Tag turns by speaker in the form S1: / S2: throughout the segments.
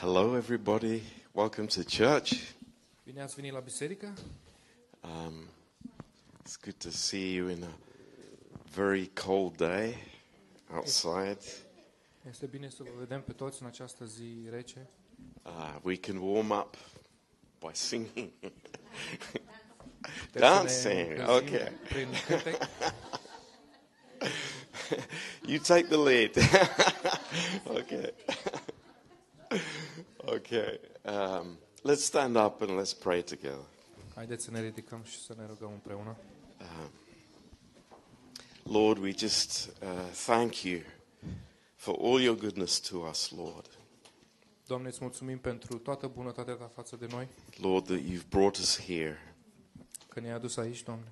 S1: Hello, everybody. Welcome to church.
S2: Bine ați venit la biserică.
S1: Um, it's good to see you in a very cold day outside.
S2: Este bine să vă vedem pe toți în această zi rece.
S1: Uh, we can warm up by singing,
S2: Puteți să ne
S1: dancing. Okay, you take the lead. okay. Okay. Um, let's stand up and let's pray together.
S2: Haideți să ne ridicăm și să ne rugăm împreună.
S1: Lord, we just uh, thank you for all your goodness to us, Lord.
S2: Doamne, îți mulțumim pentru toată bunătatea ta față de noi,
S1: Lord, that you've brought us here.
S2: că ne-ai adus aici, Doamne.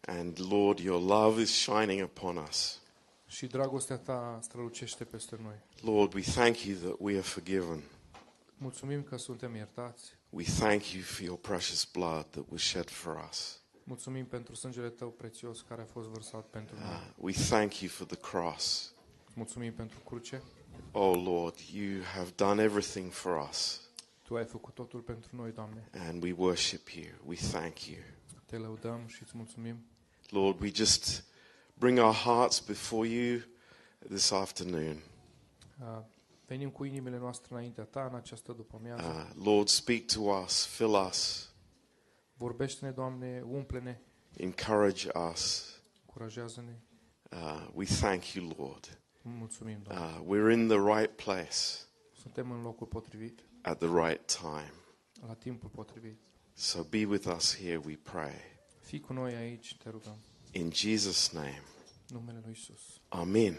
S1: And Lord, your love is shining upon us.
S2: Și dragostea ta strălucește peste noi.
S1: Lord, we thank you that we are forgiven.
S2: Mulțumim că suntem iertați.
S1: We thank you for your precious blood that was shed for us.
S2: Mulțumim pentru sângele tău prețios care a fost vărsat pentru
S1: Uh,
S2: noi.
S1: we thank you for the cross.
S2: Mulțumim pentru cruce.
S1: Oh Lord, you have done everything for us.
S2: Tu ai făcut totul pentru noi, Doamne.
S1: And we worship you. We thank you.
S2: Te lăudăm și îți mulțumim.
S1: Lord, we just bring our hearts before you this afternoon.
S2: Uh, Venim cu inimile noastre înaintea ta în această după-amiază.
S1: Uh, Lord, speak to us, fill us,
S2: Vorbește-ne, Doamne, umple-ne,
S1: encourage us.
S2: încurajează-ne.
S1: Uh, we thank you, Lord.
S2: Mulțumim, Doamne.
S1: Uh, we're in the right place
S2: Suntem în locul potrivit,
S1: at the right time.
S2: la timpul potrivit.
S1: So be with us here, we pray.
S2: Fii cu noi aici, te rugăm.
S1: In Jesus' name,
S2: În numele Lui Isus.
S1: Amen.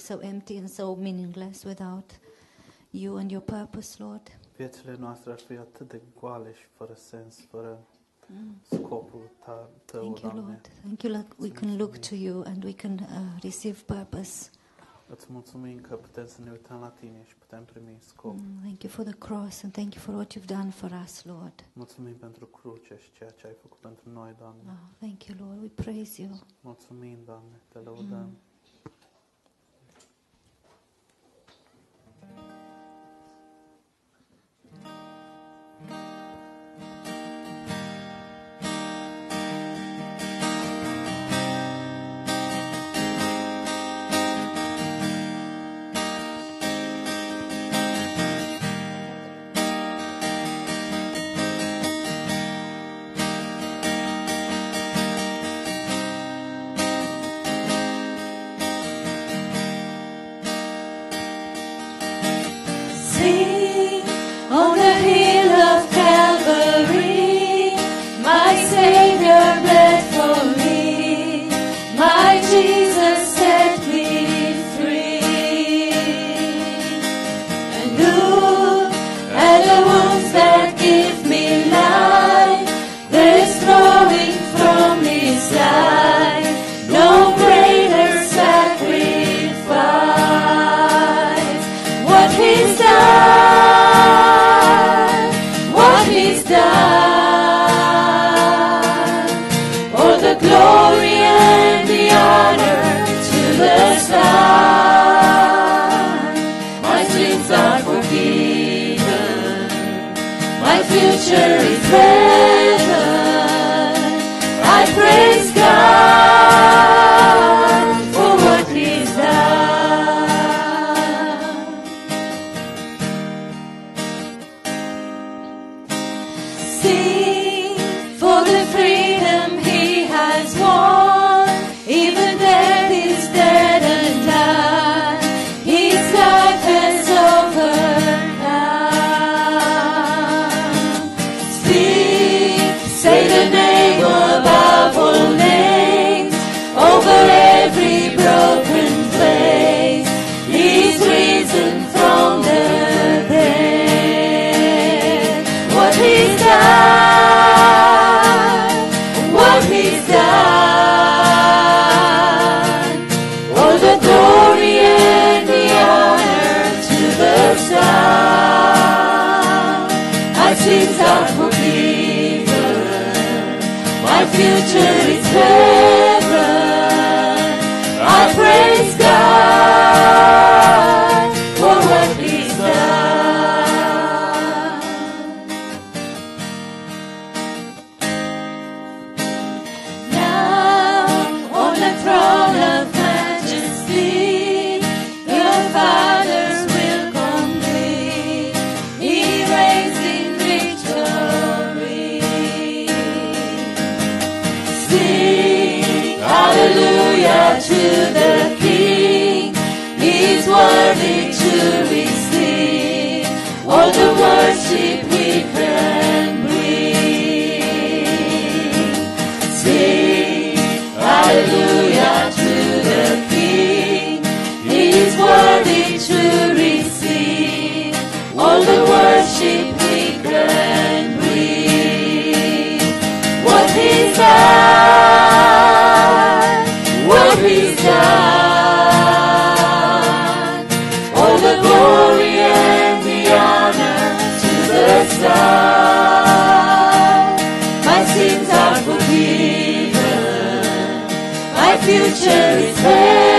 S3: so empty and so meaningless without you and your purpose, Lord.
S4: Viețile noastre ar fi atât de goale și fără sens, fără mm. scopul tău,
S3: Thank you, Lord. Thank you, Lord. We can look to you and we can uh, receive purpose.
S4: Îți mulțumim că putem să ne uităm la tine și putem primi scop.
S3: Mm, thank you for the cross and thank you for what you've done for us, Lord.
S4: Mulțumim pentru cruce și ceea ce ai făcut pentru noi, Doamne.
S3: Oh, thank you, Lord. We praise you.
S4: Mulțumim, Doamne. Te lăudăm.
S1: Mm. Future is heaven.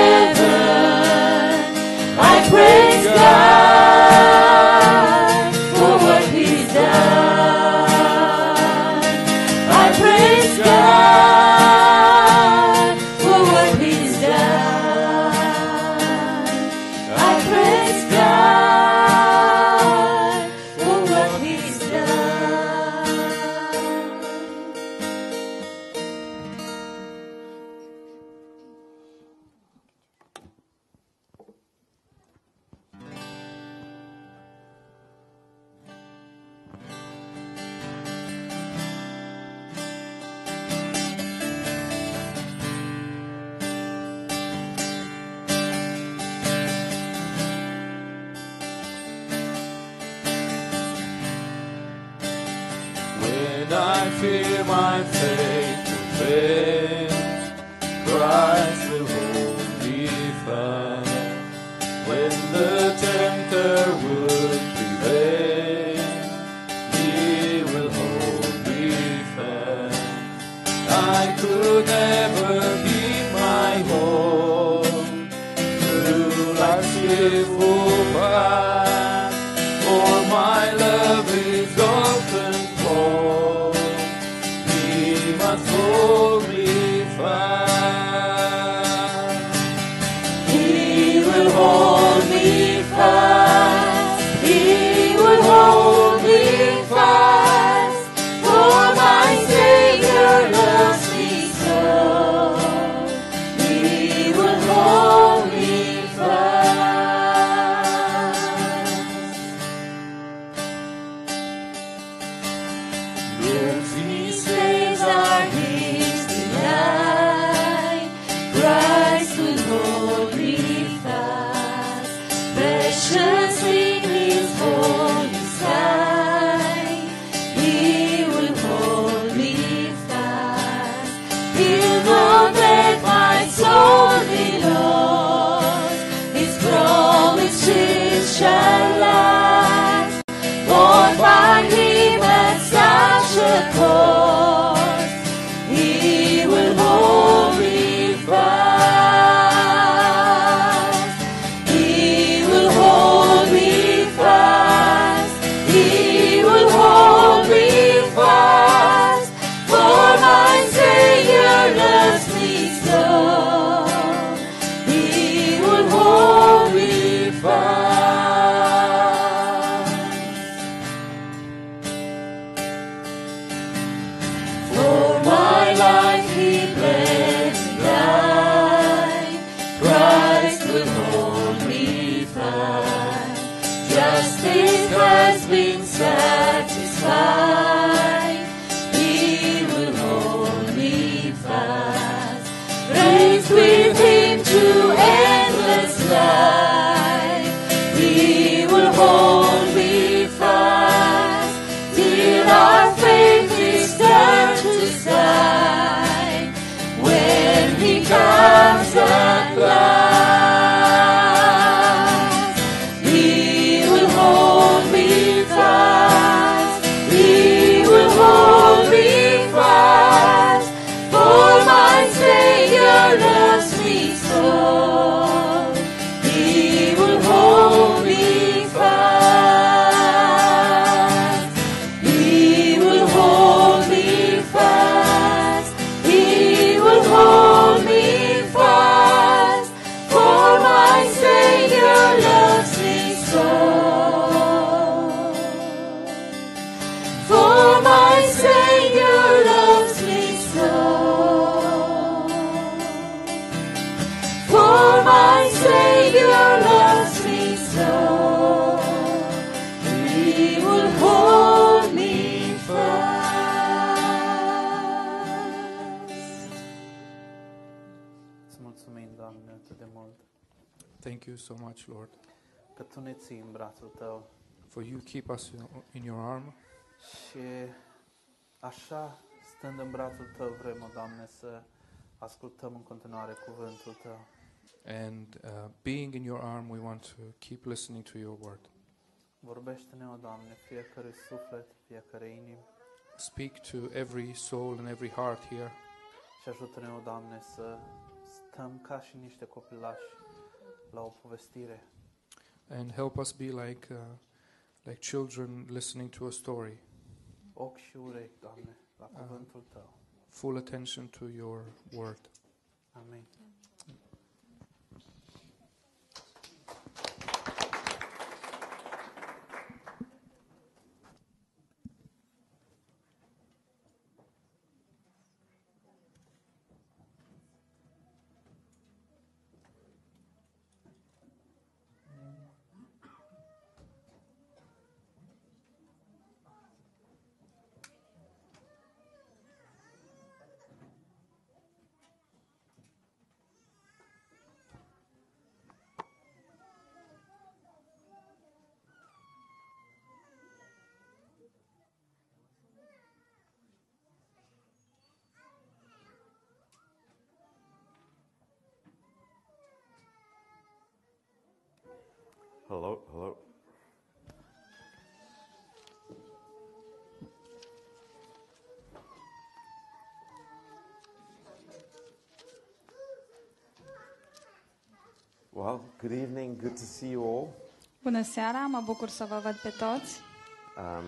S1: He
S5: must
S4: Tu ne ții în brațul Tău
S2: for you keep us in- in your arm.
S4: și așa, stând în brațul Tău, vrem, o Doamne, să ascultăm în continuare cuvântul Tău.
S2: And uh, being in your arm, we want to keep listening to your word.
S4: Vorbește-ne, o Doamne, fiecare suflet, fiecare inimă
S2: Speak to every soul and every heart here.
S4: și ajută-ne, o Doamne, să stăm ca și niște copilași la o povestire
S2: And help us be like, uh, like children listening to a story.
S4: ochi și urechi, Doamne, la cuvântul Tău.
S2: Full attention to your word.
S4: Amin.
S6: Hello, hello. Well, good evening. Good to see you all.
S7: Bună seara, mă bucur să vă văd pe toți.
S6: Um, um,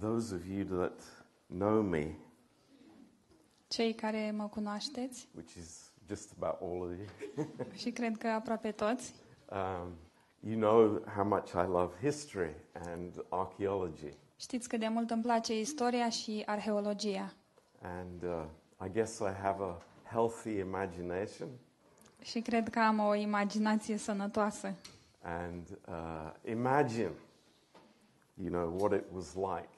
S6: those of you that know me,
S7: Cei care mă cunoașteți,
S6: which is just about all of you,
S7: și cred că aproape toți,
S6: um, you know how much I love history and archaeology.
S7: știți cât de mult îmi place istoria și arheologia.
S6: And uh, I guess I have a healthy imagination.
S7: Și cred că am o imaginație sănătoasă.
S6: And uh, imagine, you know, what it was like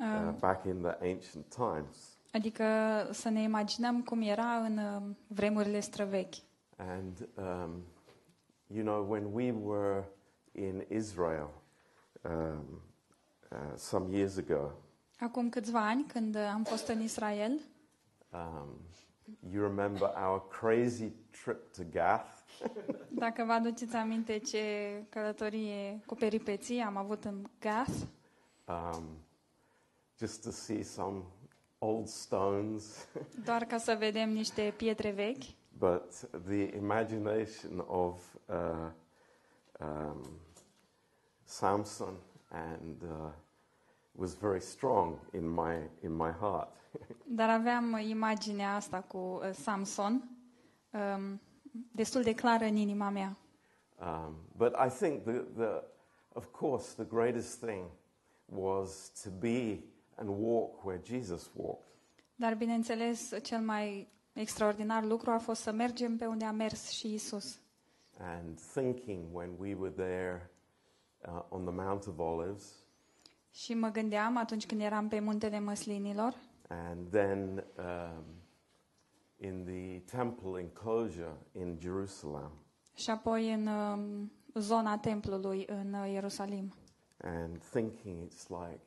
S6: uh, back in the ancient times.
S7: Adică să ne imaginăm cum era în uh, vremurile străvechi.
S6: And, um, you know, when we were in Israel um, uh, some years ago,
S7: Acum câțiva ani, când uh, am fost în Israel,
S6: um, you remember our crazy trip to Gath?
S7: dacă vă aduceți aminte ce călătorie cu peripeții am avut în Gath,
S6: Um, just to see some old stones.
S7: doar ca să vedem niște pietre vechi,
S6: But the imagination of uh, um, Samson and uh, was very strong in my in my heart.
S7: Dar aveam imaginea asta cu uh, Samson um, destul de clară în inima mea.
S6: um, but I think the, the of course the greatest thing was to be and walk where Jesus walked.
S7: Dar, bineînțeles, cel mai extraordinar lucru a fost să mergem pe unde a mers și Isus.
S6: And thinking when we were there uh, on the Mount of Olives,
S7: Și mă gândeam atunci când eram pe muntele măslinilor
S6: and then um, in the temple enclosure in Jerusalem,
S7: și apoi în um, zona templului în uh, Ierusalim.
S6: and thinking it's like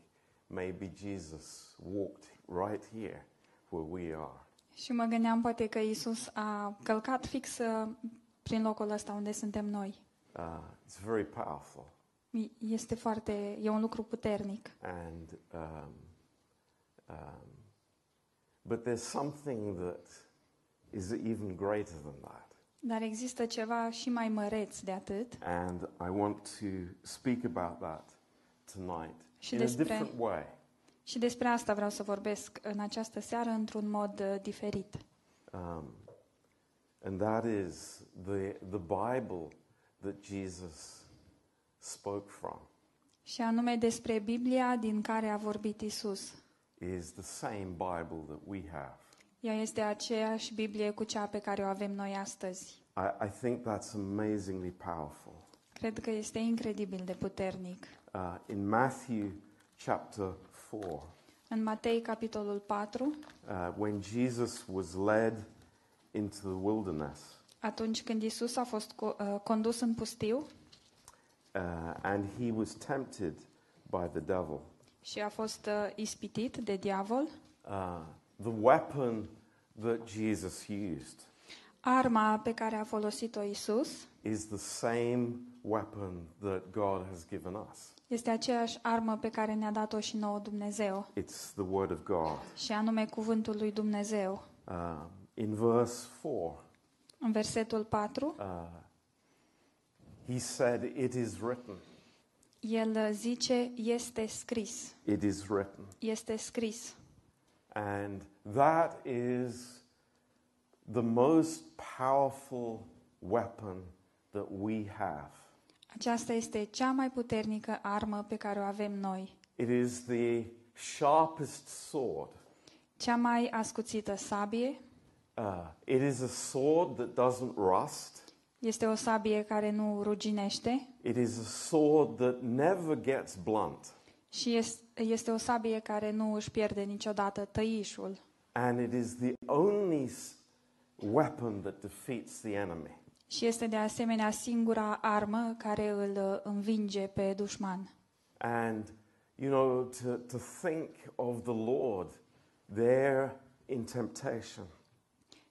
S6: maybe Jesus walked right here where we are.
S7: Și mă gândeam poate că Isus a călcat fix uh, prin locul ăsta unde suntem noi.
S6: Uh, it's very powerful.
S7: Este foarte, e un lucru puternic.
S6: And um, um, but there's something that is even greater than that.
S7: Dar există ceva și mai măreț de atât
S6: And I want to speak about that tonight
S7: Și
S6: in a
S7: despre-
S6: different way.
S7: și despre asta vreau să vorbesc în această seară într-un mod uh, diferit.
S6: Um, and that is the, the Bible that Jesus spoke from
S7: Și anume despre Biblia din care a vorbit Isus.
S6: is the same Bible that we have.
S7: Ea este aceeași Biblie cu cea pe care o avem noi astăzi.
S6: I, I think that's amazingly powerful.
S7: Cred că este incredibil de puternic.
S6: Uh, in Matthew chapter 4,
S7: În Matei, capitolul 4,
S6: uh, when Jesus was led into the wilderness
S7: atunci când Isus a fost co- uh, condus în pustiu
S6: uh, and he was tempted by the devil,
S7: și a fost uh, ispitit de diavol,
S6: uh, the weapon that Jesus used
S7: arma pe care a folosit-o Isus
S6: is the same weapon that God has given us.
S7: Este aceeași armă pe care ne-a dat-o și nouă Dumnezeu,
S6: It's the Word of God.
S7: și anume cuvântul lui Dumnezeu.
S6: Uh, in verse 4,
S7: În versetul 4,
S6: uh, he said, It is written.
S7: el uh, zice, este scris,
S6: It is written.
S7: este scris.
S6: And that is the most powerful weapon that we have.
S7: Aceasta este cea mai puternică armă pe care o avem noi,
S6: It is the sharpest sword.
S7: cea mai ascuțită sabie,
S6: Uh, it is a sword that doesn't rust.
S7: este o sabie care nu ruginește
S6: It is a sword that never gets blunt.
S7: și es- este o sabie care nu își pierde niciodată tăișul.
S6: And it is the only s- weapon that defeats the enemy.
S7: Și este de asemenea singura armă care îl uh, învinge pe dușman.
S6: And, you know, to, to think of the Lord there in temptation,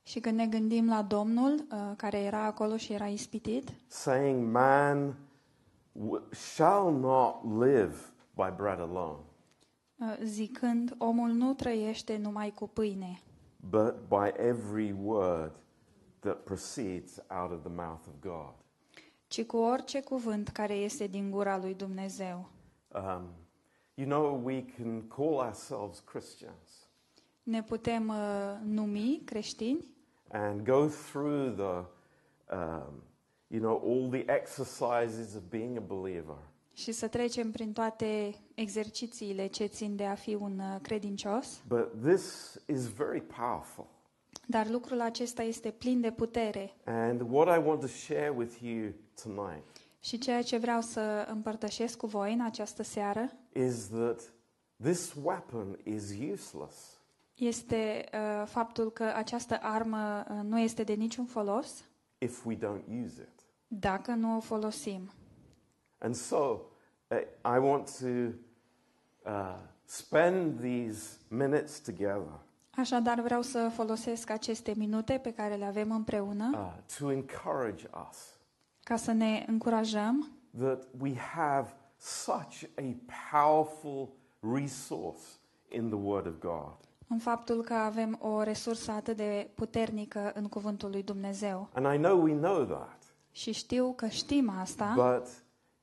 S7: Și când ne gândim la Domnul uh, care era acolo și era ispitit,
S6: saying, Man w- shall not live by bread alone,
S7: uh, zicând, omul nu trăiește numai cu pâine,
S6: but by every word that proceeds out of the mouth of God.
S7: ci cu orice cuvânt care este din gura lui Dumnezeu.
S6: Um, you know, we can call ourselves Christians
S7: Ne putem uh, numi creștini
S6: and go through the, um, you know, all the exercises of being a believer.
S7: și să trecem prin toate exercițiile ce țin de a fi un uh, credincios,
S6: But this is very powerful.
S7: Dar lucrul acesta este plin de putere.
S6: And what I want to share with you tonight
S7: Și ceea ce vreau să împărtășesc cu voi în această seară
S6: is that this weapon is useless
S7: este uh, faptul că această armă uh, nu este de niciun folos
S6: if we don't use it.
S7: dacă nu o folosim.
S6: And so uh, I want to uh, spend these minutes together
S7: Așadar vreau să folosesc aceste minute pe care le avem împreună
S6: uh, to encourage us
S7: ca să ne încurajăm
S6: that we have such a powerful resource in the Word of God.
S7: în faptul că avem o resursă atât de puternică în cuvântul lui Dumnezeu.
S6: And I know we know that,
S7: Și știu că știm asta,
S6: but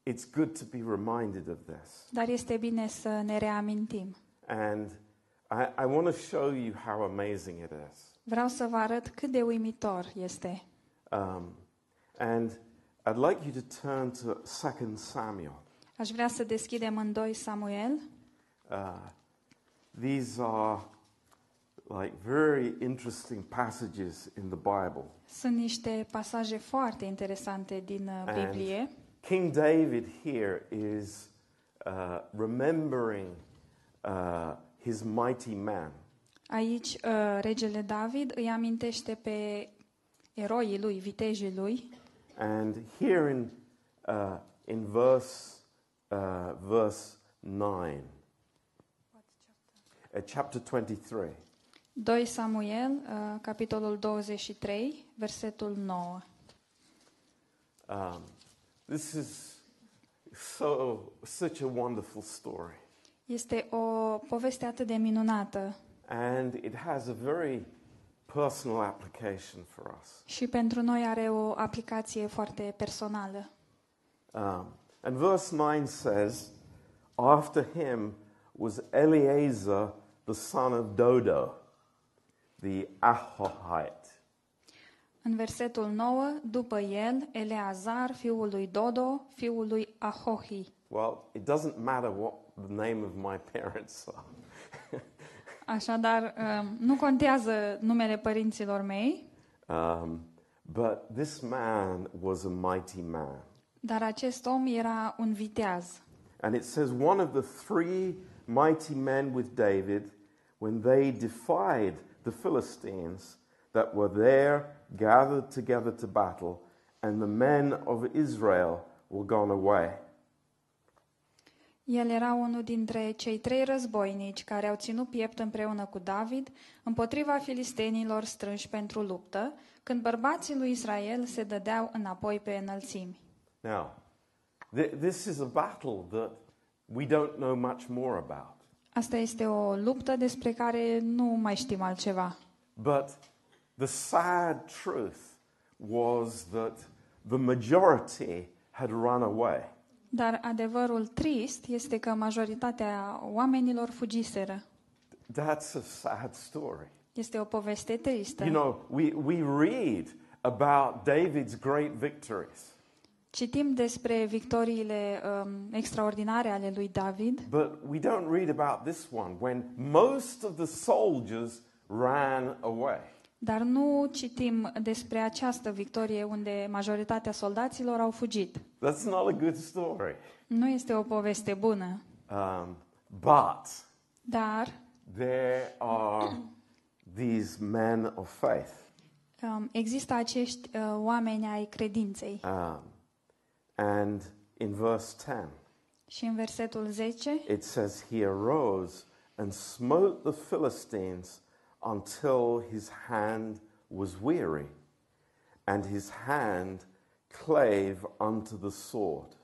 S6: it's good to be reminded of this.
S7: dar este bine să ne reamintim.
S6: And I, I want to show you how amazing it is.
S7: Vreau să vă arăt cât de uimitor este.
S6: Um, and I'd like you to turn to 2 Samuel.
S7: Aș vrea să deschidem în 2 Samuel.
S6: Uh, these are like very interesting passages in the Bible.
S7: Sunt niște pasaje foarte interesante din uh,
S6: And
S7: Biblie.
S6: King David here is uh, remembering uh, his mighty man.
S7: Aici uh, regele David îi amintește pe eroii lui, vitejii lui.
S6: And here in, uh, in verse, uh, verse 9, uh, chapter 23,
S7: 2 Samuel, uh, capitolul 23, versetul 9.
S6: um, this is so, such a wonderful story.
S7: Este o poveste atât de minunată
S6: And it has a very personal application for us.
S7: și pentru noi are o aplicație foarte personală.
S6: Um, and verse 9 says, After him was Eleazar the son of Dodo, the Ahohite.
S7: În versetul 9, după el, Eleazar, fiul lui Dodo, fiul lui Ahohi.
S6: Well, it doesn't matter what the name of my parents are.
S7: Așadar, um, nu contează numele părinților mei,
S6: Um, but this man was a mighty man.
S7: Dar acest om era un viteaz.
S6: And it says one of the three mighty men with David, when they defied the Philistines that were there gathered together to battle, and the men of Israel were gone away.
S7: El era unul dintre cei trei războinici care au ținut piept împreună cu David împotriva filistenilor strânși pentru luptă, când bărbații lui Israel se dădeau înapoi pe înălțimi.
S6: Now, th- this is a battle that we don't know much more about.
S7: Asta este o luptă despre care nu mai știm altceva.
S6: But the sad truth was that the majority had run away.
S7: Dar adevărul trist este că majoritatea oamenilor fugiseră.
S6: That's a sad story.
S7: Este o poveste tristă.
S6: You know, we, we read about David's great victories,
S7: Citim despre victoriile um, extraordinare ale lui David,
S6: but we don't read about this one when most of the soldiers ran away.
S7: Dar nu citim despre această victorie unde majoritatea soldaților au fugit.
S6: That's not a good story.
S7: Nu este o poveste bună,
S6: Um, but
S7: dar
S6: there are these men of faith.
S7: um, există acești uh, oameni ai credinței.
S6: Um, and in verse 10,
S7: Și în versetul 10
S6: it says, He arose and smote the Philistines until his hand was weary, and his hand clave unto the sword.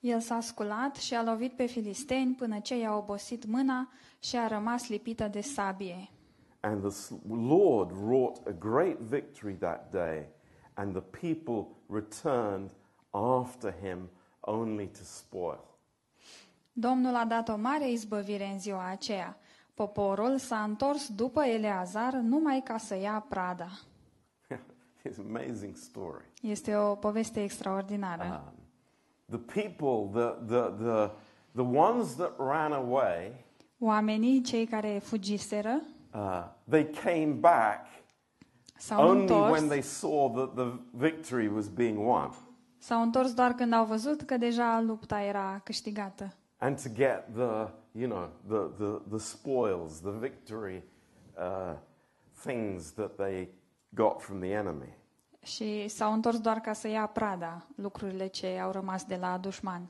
S7: El s-a sculat și a lovit pe filisteni până ce i-a obosit mâna și a rămas lipită de sabie.
S6: And the Lord wrought a great victory that day, and the people returned after him only to spoil.
S7: Domnul a dat o mare izbăvire în ziua aceea. Poporul s-a întors după Eleazar numai ca să ia prada.
S6: it's an amazing story.
S7: Este o poveste extraordinară.
S6: Um, the people, the, the, the, the ones that ran away,
S7: Oamenii, cei care fugiseră,
S6: uh, they came back
S7: s-au
S6: only
S7: întors,
S6: when they saw that the victory was being won
S7: s-au întors doar când au văzut că deja lupta era câștigată.
S6: and to get the, you know, the, the, the spoils, the victory uh, things that they got from the enemy.
S7: Și s-au întors doar ca să ia prada, lucrurile ce au rămas de la dușman.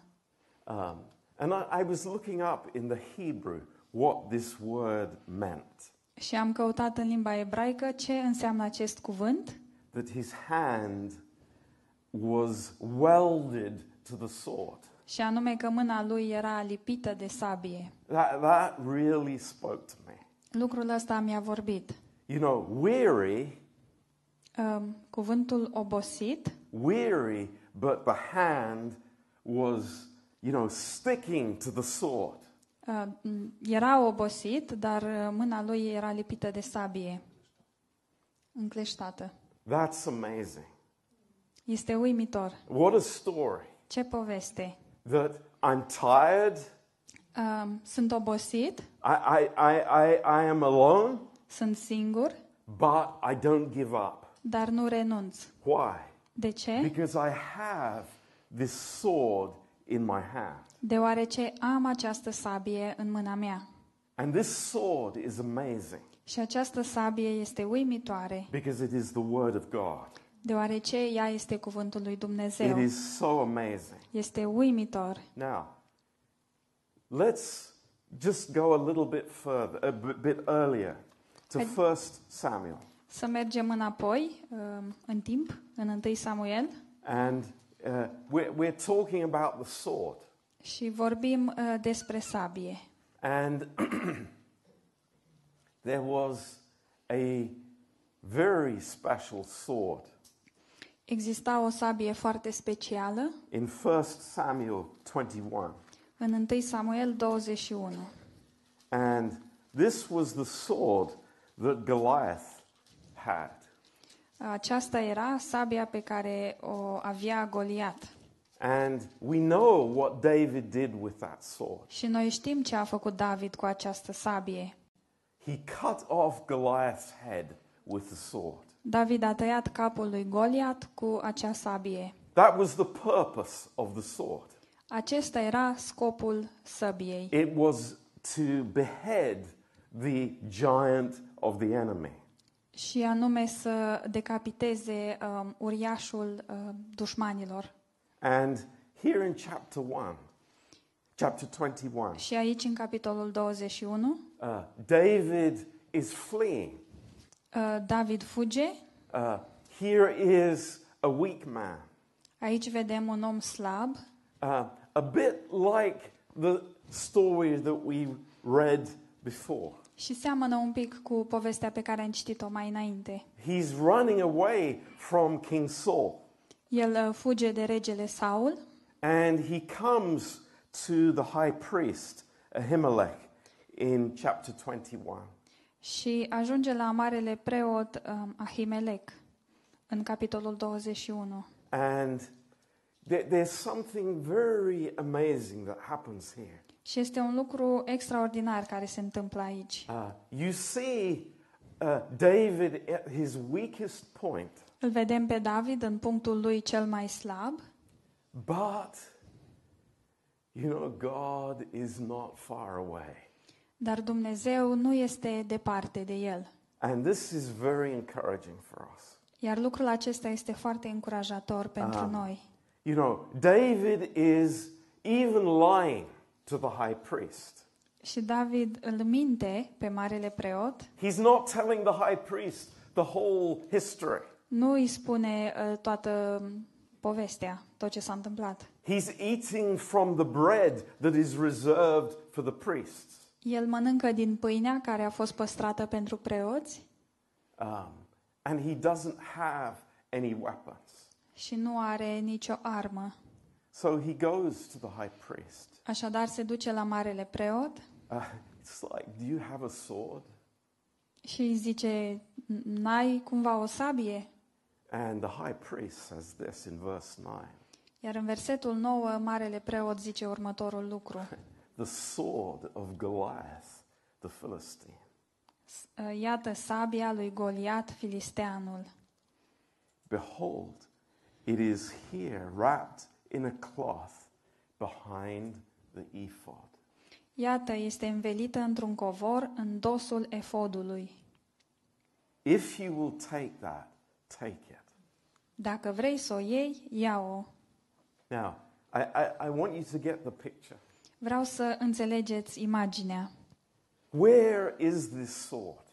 S6: Um, and I, I was looking up in the Hebrew what this word meant.
S7: Și am căutat în limba ebraică ce înseamnă acest cuvânt,
S6: That his hand was welded to the sword.
S7: Și anume că mâna lui era lipită de sabie.
S6: That, that really spoke to me.
S7: Lucrul ăsta mi-a vorbit.
S6: You know, weary,
S7: Um, cuvântul obosit,
S6: weary, but the hand was, you know, sticking to the sword.
S7: uh, m, era obosit, dar uh, mâna lui era lipită de sabie. Încleștată.
S6: That's amazing.
S7: Este uimitor.
S6: What a story.
S7: Ce poveste.
S6: That I'm tired,
S7: Um, sunt obosit,
S6: I, I, I, I, I am alone,
S7: sunt singur,
S6: but I don't give up.
S7: dar nu renunț.
S6: Why?
S7: De ce?
S6: Because I have this sword in my hand.
S7: Deoarece am această sabie în mâna mea.
S6: And this sword is amazing
S7: Și această sabie este uimitoare,
S6: because it is the word of God.
S7: Deoarece ea este cuvântul lui
S6: It
S7: Dumnezeu.
S6: is so amazing.
S7: Este uimitor.
S6: Now, let's just go a little bit further, a bit, bit earlier to
S7: Hai-
S6: 1 Samuel.
S7: Să mergem înapoi um, în timp, în 1 Samuel,
S6: And uh, we're, we're talking about the sword.
S7: și vorbim uh, despre sabie.
S6: And there was a very special sword
S7: Exista o sabie foarte specială
S6: in 1 Samuel 21.
S7: în 1 Samuel 21.
S6: And this was the sword that Goliath had.
S7: Aceasta era sabia pe care o avea Goliat.
S6: And we know what David did with that sword.
S7: Și noi știm ce a făcut David cu această sabie.
S6: He cut off Goliath's head with the sword.
S7: David a tăiat capul lui Goliat cu acea sabie.
S6: That was the purpose of the sword.
S7: Acesta era scopul săbiei.
S6: It was to behead the giant of the enemy.
S7: Și anume să decapiteze um, uriașul uh, dușmanilor.
S6: And here in chapter 1, chapter 21,
S7: Și aici, în capitolul 21,
S6: uh, David is fleeing.
S7: Uh, David fuge.
S6: Uh, here is a weak man,
S7: Aici vedem un om slab,
S6: uh, a bit like the story that we read before.
S7: Și seamănă un pic cu povestea pe care am citit-o mai înainte.
S6: He's running away from King Saul,
S7: El uh, fuge de regele Saul
S6: and he comes to the high priest Ahimelech in chapter 21.
S7: Și ajunge la marele preot um, Ahimelec în capitolul 21.
S6: And there, there's something very amazing that happens here.
S7: Și este un lucru extraordinar care se întâmplă aici.
S6: Uh, you see uh, David at his weakest point,
S7: Îl vedem pe David în punctul lui cel mai slab,
S6: but you know, God is not far away.
S7: Dar Dumnezeu nu este departe de el.
S6: And this is very encouraging for us.
S7: Iar lucrul acesta este foarte încurajator pentru
S6: Ah.
S7: noi.
S6: You know, David is even lying to the high priest.
S7: Și David îl minte pe marele preot,
S6: He's not telling the high priest the whole history.
S7: nu îi spune uh, toată um, povestea, tot ce s-a întâmplat.
S6: He's eating from the bread that is reserved for the priests.
S7: El mănâncă din pâinea care a fost păstrată pentru preoți
S6: Um, and he doesn't have any weapons.
S7: și nu are nicio armă.
S6: So he goes to the high priest.
S7: Așadar se duce la marele preot
S6: Uh, it's like, do you have a sword?
S7: și îi zice, n-ai cumva o sabie?
S6: And the high priest says this in verse 9
S7: Iar în versetul 9, marele preot zice următorul lucru.
S6: The sword of Goliath, the Philistine.
S7: Iată sabia lui Goliat, filisteanul.
S6: Behold, it is here wrapped in a cloth behind the ephod.
S7: Iată, este învelită într-un covor în dosul efodului.
S6: If you will take that, take it.
S7: Dacă vrei să o iei, ia-o.
S6: Now, I, I, I want you to get the picture.
S7: Vreau să înțelegeți imaginea.
S6: Where is this sword?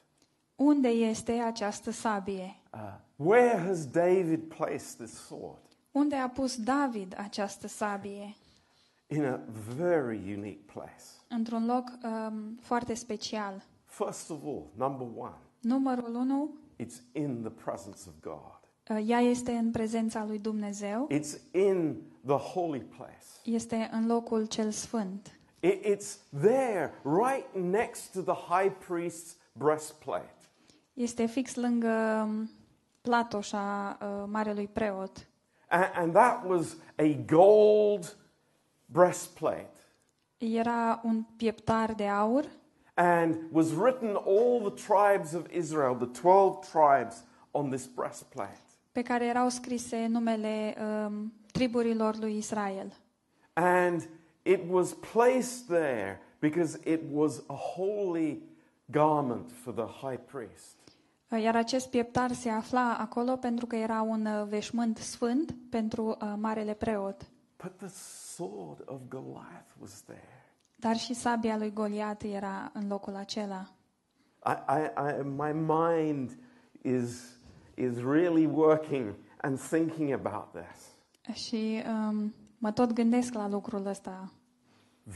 S7: Unde este această sabie?
S6: Uh, where has David placed this sword?
S7: Unde a pus David această sabie?
S6: In a very unique place.
S7: Într-un loc um, foarte special.
S6: First of all, number one,
S7: Numărul 1,
S6: it's in the presence of God.
S7: Ea este în prezența lui Dumnezeu,
S6: It's in the holy place.
S7: este în locul cel sfânt.
S6: It, it's there, right next to the high priest's breastplate.
S7: Este fix lângă um, platoșa uh, marelui preot.
S6: And, and that was a gold breastplate.
S7: Era un pieptar de aur
S6: And was written all the tribes of Israel, the 12 tribes, on this breastplate.
S7: Pe care erau scrise numele um, triburilor lui Israel.
S6: And it was placed there because it was a holy garment for the high priest.
S7: Iar acest pieptar se afla acolo pentru că era un uh, veșmânt sfânt pentru uh, marele preot.
S6: But the sword of Goliath was there.
S7: Dar și sabia lui Goliat era în locul acela.
S6: I, I, I, my mind is, is really working and thinking about this.
S7: Și um, mă tot gândesc la lucrul ăsta.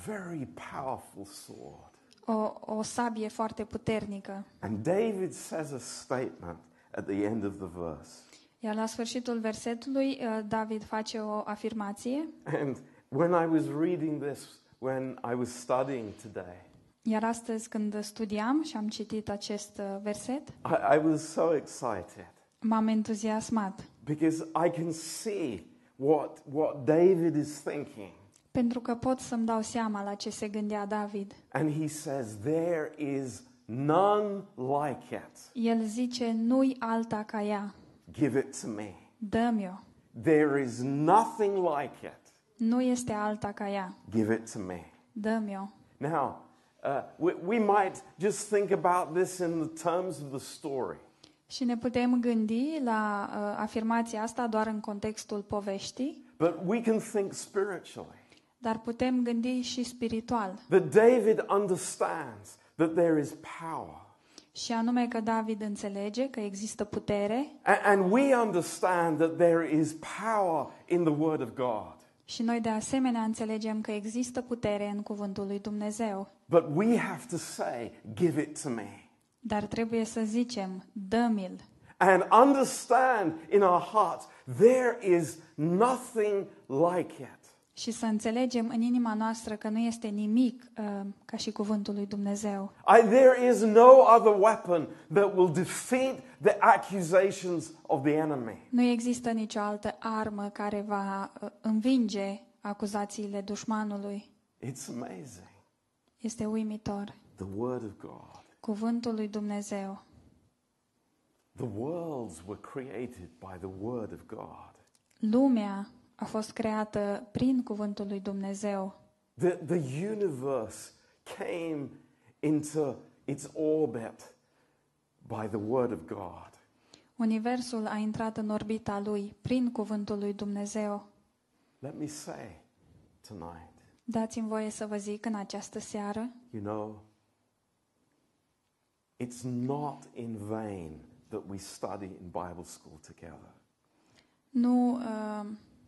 S6: Very powerful sword.
S7: O, o sabie foarte puternică.
S6: And David says a statement at the end of the verse.
S7: Iar la sfârșitul versetului, uh, David face o afirmație.
S6: And when I was reading this, when I was studying today,
S7: Iar astăzi, când studiam și am citit acest uh, verset,
S6: I, I was so excited
S7: m-am entuziasmat.
S6: because I can see what, what David is thinking.
S7: Pentru că pot să-mi dau seama la ce se gândea David.
S6: And he says, There is none like it.
S7: El zice, nu-i alta ca ea,
S6: Give it to me.
S7: dă-mi-o.
S6: There is nothing like it.
S7: Nu este alta ca ea,
S6: Give it to me.
S7: dă-mi-o.
S6: Now, uh, we, we might just think about this in the terms of the story.
S7: Și ne putem gândi la uh, afirmația asta doar în contextul poveștii,
S6: But we can think spiritually.
S7: dar putem gândi și spiritual.
S6: That David understands that there is power.
S7: Și anume că David înțelege că există putere
S6: A- And we understand that there is power in the Word of God.
S7: și noi de asemenea înțelegem că există putere în cuvântul lui Dumnezeu.
S6: But we have to say, Give it to me.
S7: Dar trebuie să zicem, dă-mi-l.
S6: And understand in our hearts, there is nothing like it.
S7: Și să înțelegem în inima noastră că nu este nimic uh, ca și cuvântul lui Dumnezeu.
S6: I, there is no other weapon that will defeat the accusations of the enemy.
S7: Nu există nicio altă armă care va uh, învinge acuzațiile dușmanului.
S6: It's amazing.
S7: Este uimitor.
S6: The Word of God.
S7: Cuvântul lui Dumnezeu.
S6: The worlds were created by the Word of God.
S7: Lumea a fost creată prin cuvântul lui Dumnezeu.
S6: The, the universe came into its orbit by the Word of God.
S7: Universul a intrat în orbita lui prin cuvântul lui Dumnezeu.
S6: Let me say tonight,
S7: Dați-mi voie să vă zic în această seară,
S6: you know, it's not in vain that we study in Bible school together.
S7: nu, uh,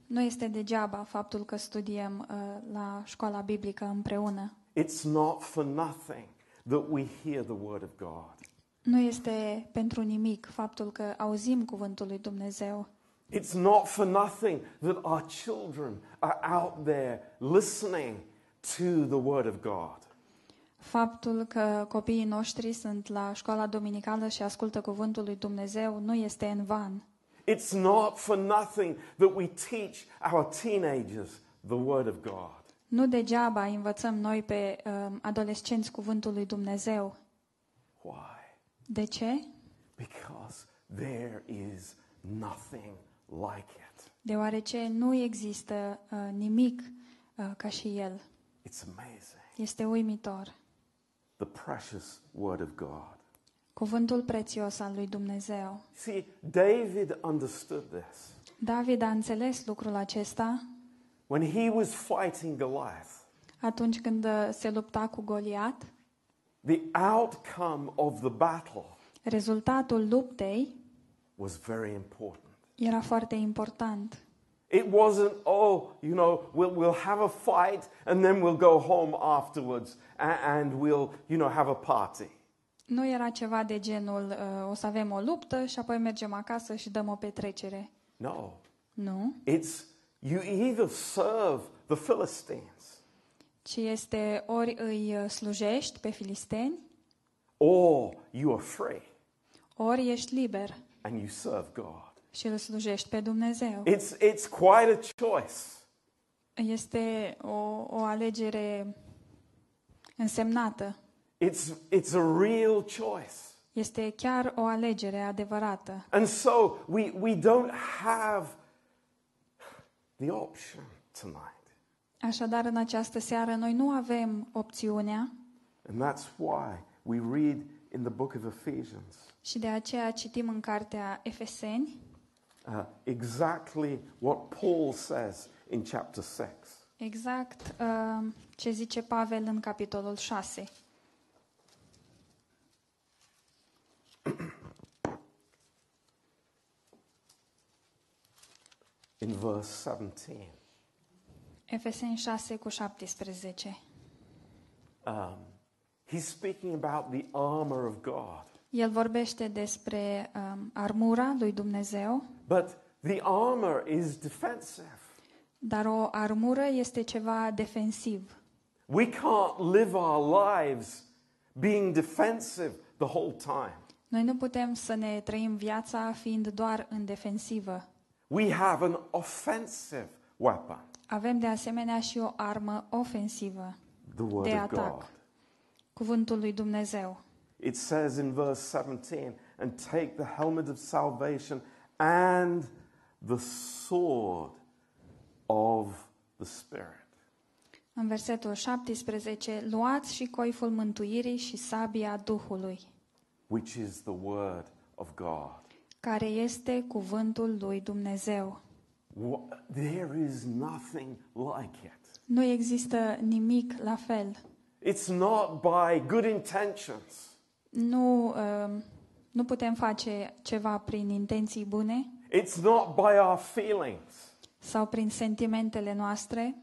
S7: nu este degeaba faptul că studiem uh, la școala biblică împreună.
S6: It's not for nothing that we hear the Word of God.
S7: Nu este pentru nimic faptul că auzim cuvântul lui Dumnezeu.
S6: It's not for nothing that our children are out there listening to the Word of God.
S7: Faptul că copiii noștri sunt la școala dominicală și ascultă cuvântul lui Dumnezeu nu este în van.
S6: It's not for nothing that we teach our teenagers the Word of God.
S7: Nu degeaba învățăm noi pe um, adolescenți cuvântul lui Dumnezeu.
S6: Why?
S7: De ce?
S6: Because there is nothing like it.
S7: Deoarece nu există uh, nimic uh, ca și el.
S6: It's amazing.
S7: Este uimitor.
S6: The precious Word of God.
S7: Cuvântul prețios al lui Dumnezeu.
S6: See, David understood this.
S7: David a înțeles lucrul acesta
S6: When he was fighting Goliath,
S7: atunci când uh, se lupta cu Goliat.
S6: the outcome of the battle
S7: Rezultatul luptei
S6: was very important.
S7: era foarte important.
S6: It wasn't, oh, you know, we'll, we'll have a fight and then we'll go home afterwards and, and we'll, you know, have a party.
S7: Nu era ceva de genul uh, o să avem o luptă și apoi mergem acasă și dăm o petrecere.
S6: No.
S7: Nu,
S6: It's, you either serve the Philistines
S7: ci este ori îi uh, slujești pe filisteni,
S6: or you are free
S7: ori ești liber
S6: and you serve God.
S7: Și îl slujești pe Dumnezeu.
S6: It's, it's quite a choice.
S7: Este o, o alegere însemnată.
S6: It's, it's a real choice.
S7: Este chiar o alegere adevărată.
S6: And so we, we don't have the option tonight.
S7: Așadar, în această seară, noi nu avem opțiunea
S6: And that's why we read in the book of Ephesians
S7: și de aceea citim în cartea Efeseni
S6: uh, exactly what Paul says in chapter 6.
S7: exact uh, ce zice Pavel în capitolul 6.
S6: In verse 17.
S7: Efeseni 6 cu 17.
S6: Um, he's speaking about the armor of God.
S7: El vorbește despre um, armura lui Dumnezeu,
S6: But the armor is defensive.
S7: dar o armură este ceva defensiv.
S6: We can't live our lives being defensive the whole time.
S7: Noi nu putem să ne trăim viața fiind doar în defensivă.
S6: We have an offensive weapon,
S7: Avem de asemenea și o armă ofensivă,
S6: the Word
S7: de
S6: of
S7: atac,
S6: God.
S7: cuvântul lui Dumnezeu.
S6: it says in verse 17, and take the helmet of salvation and the sword of the Spirit.
S7: În versetul 17, luați și coiful mântuirii și sabia Duhului,
S6: which is the word of God.
S7: care este cuvântul lui Dumnezeu.
S6: Wha- There is nothing like it.
S7: Nu există nimic la fel.
S6: It's not by good intentions.
S7: Nu, uh, nu putem face ceva prin intenții bune
S6: It's not by our feelings.
S7: sau prin sentimentele noastre,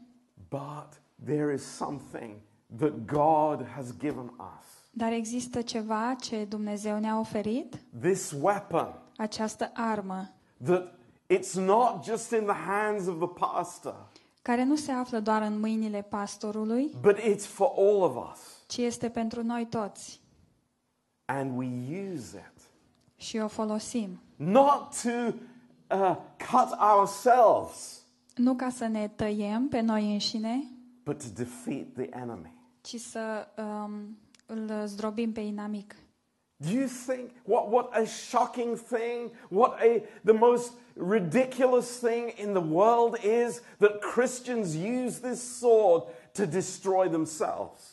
S6: But there is something that God has given us.
S7: dar există ceva ce Dumnezeu ne-a oferit,
S6: This weapon
S7: această armă,
S6: that it's not just in the hands of the pastor,
S7: care nu se află doar în mâinile pastorului,
S6: but it's for all of us.
S7: ci este pentru noi toți
S6: And we use it
S7: și o folosim.
S6: not to uh, cut ourselves,
S7: Nu ca să ne tăiem pe noi înșine,
S6: but to defeat the enemy.
S7: ci să um, îl zdrobim pe inamic.
S6: Do you think what what a shocking thing, what a the most ridiculous thing in the world is that Christians use this sword to destroy themselves?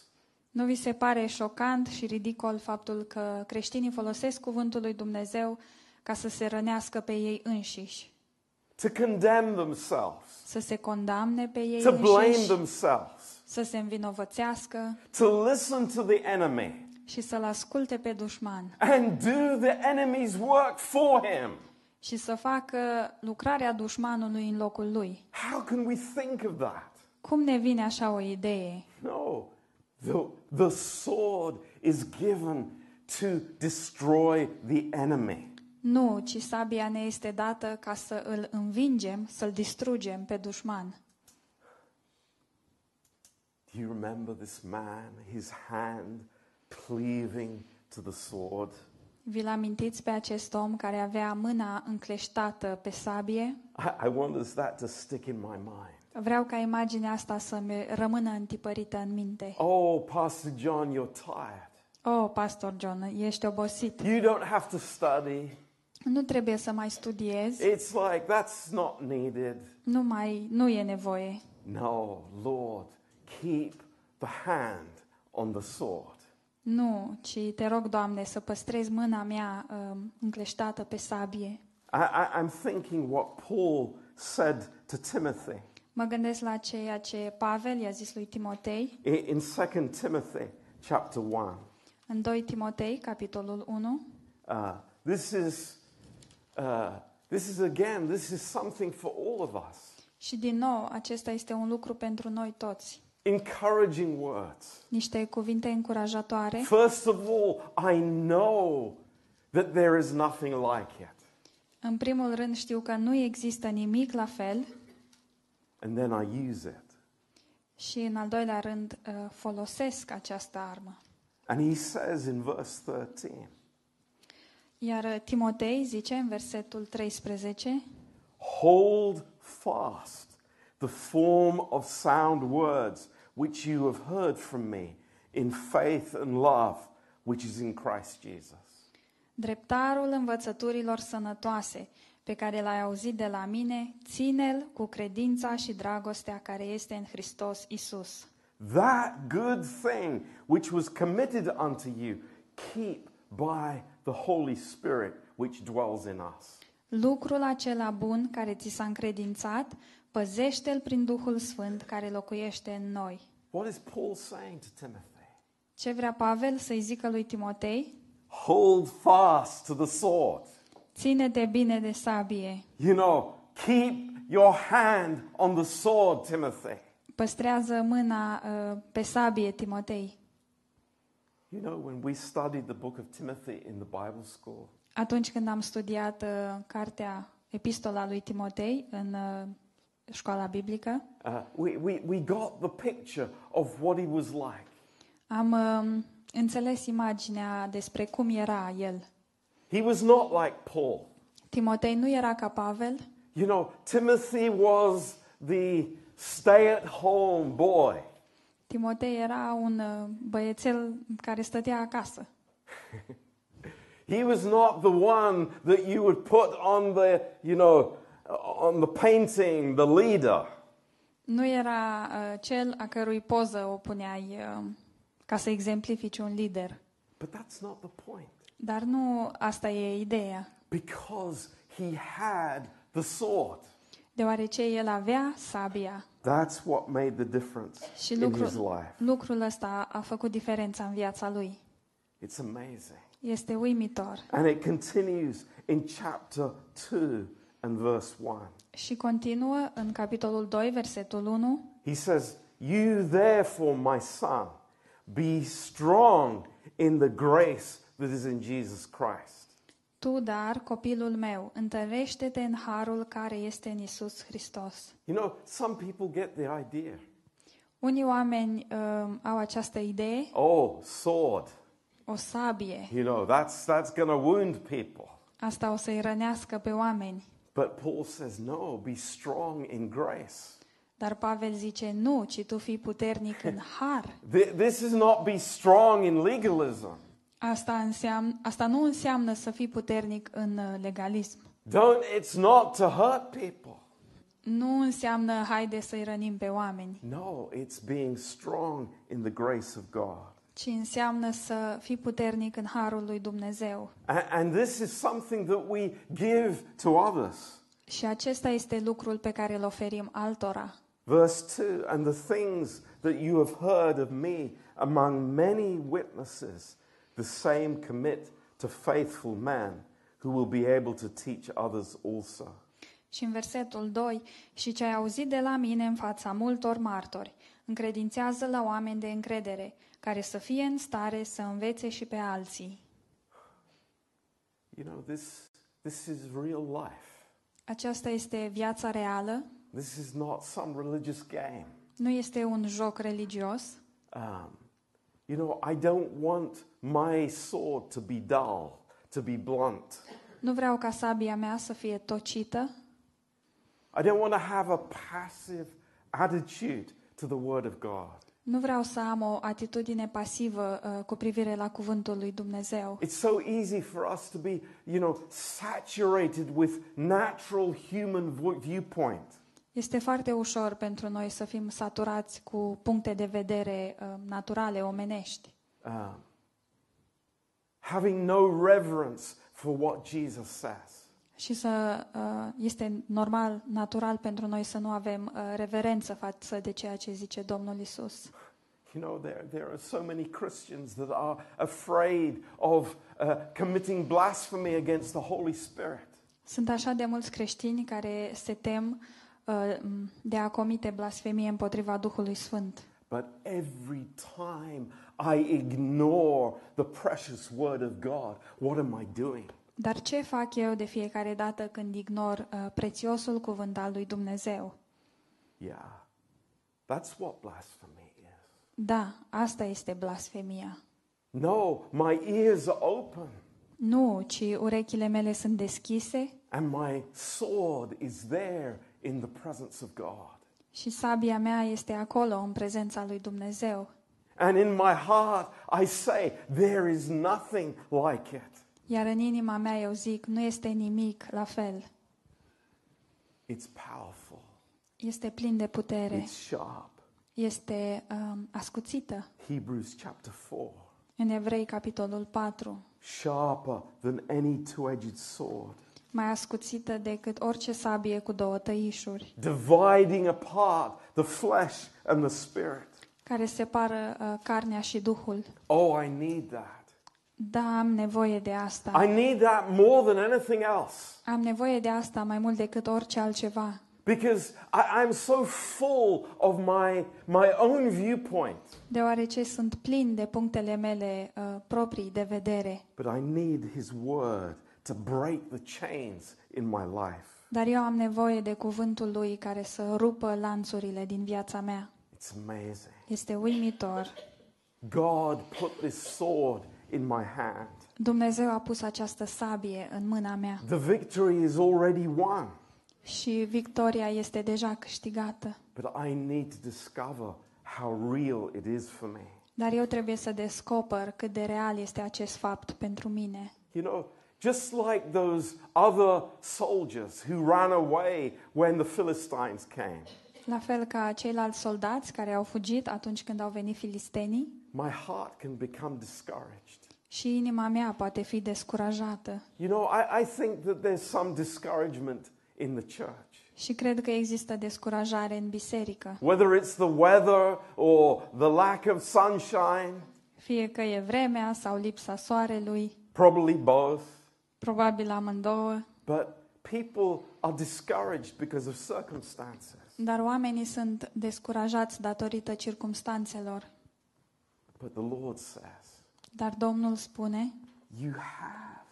S7: Nu vi se pare șocant și ridicol faptul că creștinii folosesc cuvântul lui Dumnezeu ca să se rănească pe ei înșiși,
S6: To condemn themselves,
S7: să se condamne pe ei
S6: to blame
S7: înșiși,
S6: themselves,
S7: să se învinovățească
S6: to listen to the enemy
S7: și să-l asculte pe dușman
S6: and do the enemy's work for him.
S7: și să facă lucrarea dușmanului în locul lui.
S6: How can we think of that?
S7: Cum ne vine așa o idee?
S6: No. The, the sword is given to destroy the enemy.
S7: Nu, ci sabia ne este dată ca să îl învingem, să-l distrugem pe dușman.
S6: Do you remember this man, his hand cleaving to the sword?
S7: Vi-l amintiți pe acest om care avea mâna încleștată pe sabie?
S6: I, I want us that to stick in my mind.
S7: Vreau ca imaginea asta să-mi rămână întipărită în minte.
S6: Oh, Pastor John, you're tired.
S7: Oh, Pastor John, ești obosit.
S6: You don't have to study.
S7: Nu trebuie să mai studiezi,
S6: It's like that's not needed.
S7: nu mai, nu e nevoie.
S6: No, Lord, keep the hand on the sword.
S7: Nu, ci te rog, Doamne, să păstrezi mâna mea um, încleștată pe sabie.
S6: I, I, I'm thinking what Paul said to Timothy
S7: Mă gândesc la ceea ce Pavel i-a zis lui Timotei
S6: in, in 2 Timothy chapter 1.
S7: în 2 Timotei, capitolul 1.
S6: Uh, this is uh, this is again this is something for all of us.
S7: Și din nou, acesta este un lucru pentru noi toți.
S6: Encouraging words.
S7: Niște cuvinte încurajatoare.
S6: First of all, I know that there is nothing like it,
S7: În primul rând știu că nu există nimic la fel
S6: and then I use it.
S7: și în al doilea rând uh, folosesc această armă.
S6: And he says in verse 13,
S7: Iar uh, Timotei zice în versetul 13,
S6: Hold fast the form of sound words which you have heard from me in faith and love which is in Christ Jesus.
S7: dreptarul învățăturilor sănătoase pe care l-ai auzit de la mine, ține-l cu credința și dragostea care este în Hristos Isus.
S6: That good thing which was committed unto you, keep by the Holy Spirit which dwells in us.
S7: Lucrul acela bun care ți s-a încredințat, păzește-l prin Duhul Sfânt care locuiește în noi.
S6: What is Paul saying to Timothy?
S7: Ce vrea Pavel să-i zică lui Timotei?
S6: Hold fast to the sword.
S7: Ține-te bine de sabie.
S6: You know, keep your hand on the sword, Timothy.
S7: Păstrează mâna uh, pe sabie, Timotei.
S6: You know, when we studied the book of Timothy in the Bible school,
S7: Atunci când am studiat uh, cartea, epistola lui Timotei în uh, școala biblică,
S6: uh, we, we, we got the picture of what he was like.
S7: am uh, înțeles imaginea despre cum era el.
S6: He was not like Paul.
S7: Timotei nu era ca Pavel.
S6: You know, Timothy was the stay at home boy.
S7: Timotei era un uh, băiețel care stătea acasă.
S6: He was not the one that you would put on the, you know, on the painting, the leader.
S7: Nu era uh, cel a cărui poză o puneai uh, ca să exemplifici un lider.
S6: But that's not the point.
S7: Dar nu asta e ideea.
S6: Because he had the sword.
S7: Deoarece el avea sabia
S6: That's what made the difference
S7: și
S6: in his
S7: lucrul,
S6: life.
S7: lucrul ăsta a făcut diferența în viața lui.
S6: It's amazing.
S7: Este uimitor.
S6: And it continues in chapter 2 and verse 1.
S7: Și continuă în capitolul 2, versetul 1.
S6: He says, You therefore, my son, be strong in the grace that is in Jesus Christ.
S7: Tu, dar, copilul meu, întărește-te în harul care este în Isus Hristos.
S6: You know, some people get the idea.
S7: Unii oameni um, au această idee,
S6: Oh, sword.
S7: o sabie.
S6: You know, that's, that's going to wound people.
S7: Asta o să-i rănească pe oameni.
S6: But Paul says, No, be strong in grace.
S7: Dar Pavel zice, nu, ci tu fii puternic în har.
S6: Th- This is not be strong in legalism.
S7: Asta, înseamnă, asta nu înseamnă să fii puternic în uh, legalism.
S6: Don't, it's not to hurt people.
S7: Nu înseamnă haide să-i rănim pe oameni,
S6: No, it's being strong in the grace of God.
S7: ci înseamnă să fii puternic în harul lui Dumnezeu.
S6: And, and this is something that we give to others.
S7: Și acesta este lucrul pe care îl oferim altora.
S6: Verse 2 And the things that you have heard of me among many witnesses, the same commit to faithful men who will be able to teach others also.
S7: Și în versetul 2, și ce ai auzit de la mine în fața multor martori, încredințează la oameni de încredere, care să fie în stare să învețe și pe alții.
S6: You know, this, this is real life.
S7: Aceasta este viața reală,
S6: This is not some religious game.
S7: nu este un joc religios.
S6: Um, you know, I don't want my sword to be dull, to be blunt.
S7: Nu vreau ca sabia mea să fie tocită,
S6: I don't want to have a passive attitude to the Word of God.
S7: nu vreau să am o atitudine pasivă uh, cu privire la cuvântul lui Dumnezeu.
S6: It's so easy for us to be, you know, saturated with natural human vo- viewpoint.
S7: Este foarte ușor pentru noi să fim saturați cu puncte de vedere uh, naturale, omenești.
S6: Um, having no reverence for what Jesus says.
S7: Și să uh, este normal, natural pentru noi să nu avem uh, reverență față de ceea ce zice Domnul Isus.
S6: You know, there, there are so many Christians that are afraid of uh, committing blasphemy against the Holy Spirit.
S7: Sunt așa de mulți creștini care se tem uh, de a comite blasfemie împotriva Duhului Sfânt.
S6: But every time I ignore the precious Word of God, what am I doing?
S7: Dar ce fac eu de fiecare dată când ignor uh, prețiosul cuvânt al lui Dumnezeu?
S6: Yeah, that's what blasphemy is.
S7: Da, asta este blasfemia.
S6: No, my ears are open
S7: Nu, ci urechile mele sunt deschise
S6: and my sword is there in the presence of God.
S7: și sabia mea este acolo în prezența lui Dumnezeu.
S6: And in my heart, I say, there is nothing like it.
S7: Iar în inima mea eu zic, nu este nimic la fel.
S6: It's powerful,
S7: Este plin de putere,
S6: it's sharp.
S7: este um, ascuțită.
S6: Hebrews chapter 4
S7: În Evrei, capitolul 4,
S6: sharper than any two edged sword,
S7: mai ascuțită decât orice sabie cu două tăișuri,
S6: dividing apart the flesh and the spirit.
S7: Care separă uh, carnea și duhul.
S6: Oh, I need that.
S7: Da, am nevoie de asta.
S6: I need that more than anything else.
S7: Am nevoie de asta mai mult decât orice altceva.
S6: Because I, I'm so full of my, my own viewpoint.
S7: Deoarece sunt plin de punctele mele uh, proprii de vedere.
S6: But I need His Word to break the chains in my life.
S7: Dar eu am nevoie de cuvântul lui care să rupă lanțurile din viața mea.
S6: It's amazing.
S7: Este uimitor.
S6: God put this sword in my hand.
S7: Dumnezeu a pus această sabie în mâna mea
S6: The victory is already won.
S7: și victoria este deja câștigată.
S6: But I need to discover how real it is for me.
S7: Dar eu trebuie să descoper cât de real este acest fapt pentru mine.
S6: You know, just like those other soldiers who ran away when the Philistines came.
S7: La fel ca ceilalți soldați care au fugit atunci când au venit filistenii,
S6: My heart can become discouraged.
S7: și inima mea poate fi descurajată.
S6: You know, I, I think that there's some discouragement in the church.
S7: Și cred că există descurajare în biserică.
S6: Whether it's the weather or the lack of sunshine,
S7: Fie că e vremea sau lipsa soarelui,
S6: probably both.
S7: probabil amândouă,
S6: But people are discouraged because of circumstances.
S7: Dar oamenii sunt descurajați datorită circumstanțelor.
S6: But the Lord says,
S7: Dar Domnul spune,
S6: You have.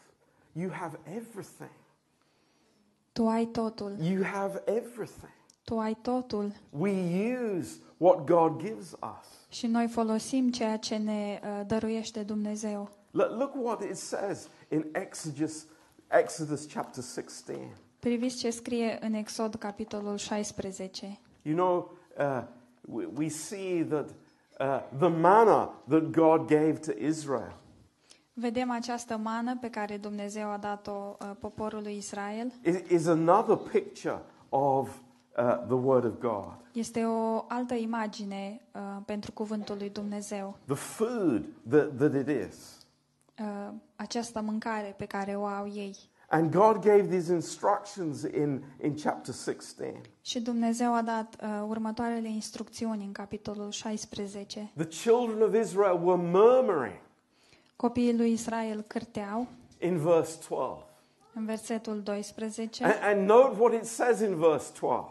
S6: You have everything.
S7: tu ai totul,
S6: You have everything.
S7: tu ai totul
S6: We use what God gives us.
S7: și noi folosim ceea ce ne uh, dăruiește Dumnezeu.
S6: Look, look what it says in Exodus, Exodus chapter 16.
S7: Priviți ce scrie în Exod, capitolul 16.
S6: You know, uh, we, we see that uh, the manna that God gave to Israel
S7: Vedem această mană pe care Dumnezeu a dat-o uh, poporului Israel.
S6: is, is another picture of uh, the Word of God.
S7: Este o altă imagine uh, pentru cuvântul lui Dumnezeu.
S6: The food that, that it is.
S7: Uh, această mâncare pe care o au ei.
S6: And God gave these instructions in, in chapter 16.
S7: Și Dumnezeu a dat uh, următoarele instrucțiuni în capitolul 16.
S6: The children of Israel were murmuring
S7: Copiii lui Israel cârteau
S6: in verse 12.
S7: în versetul 12
S6: And, and note what it says in verse 12.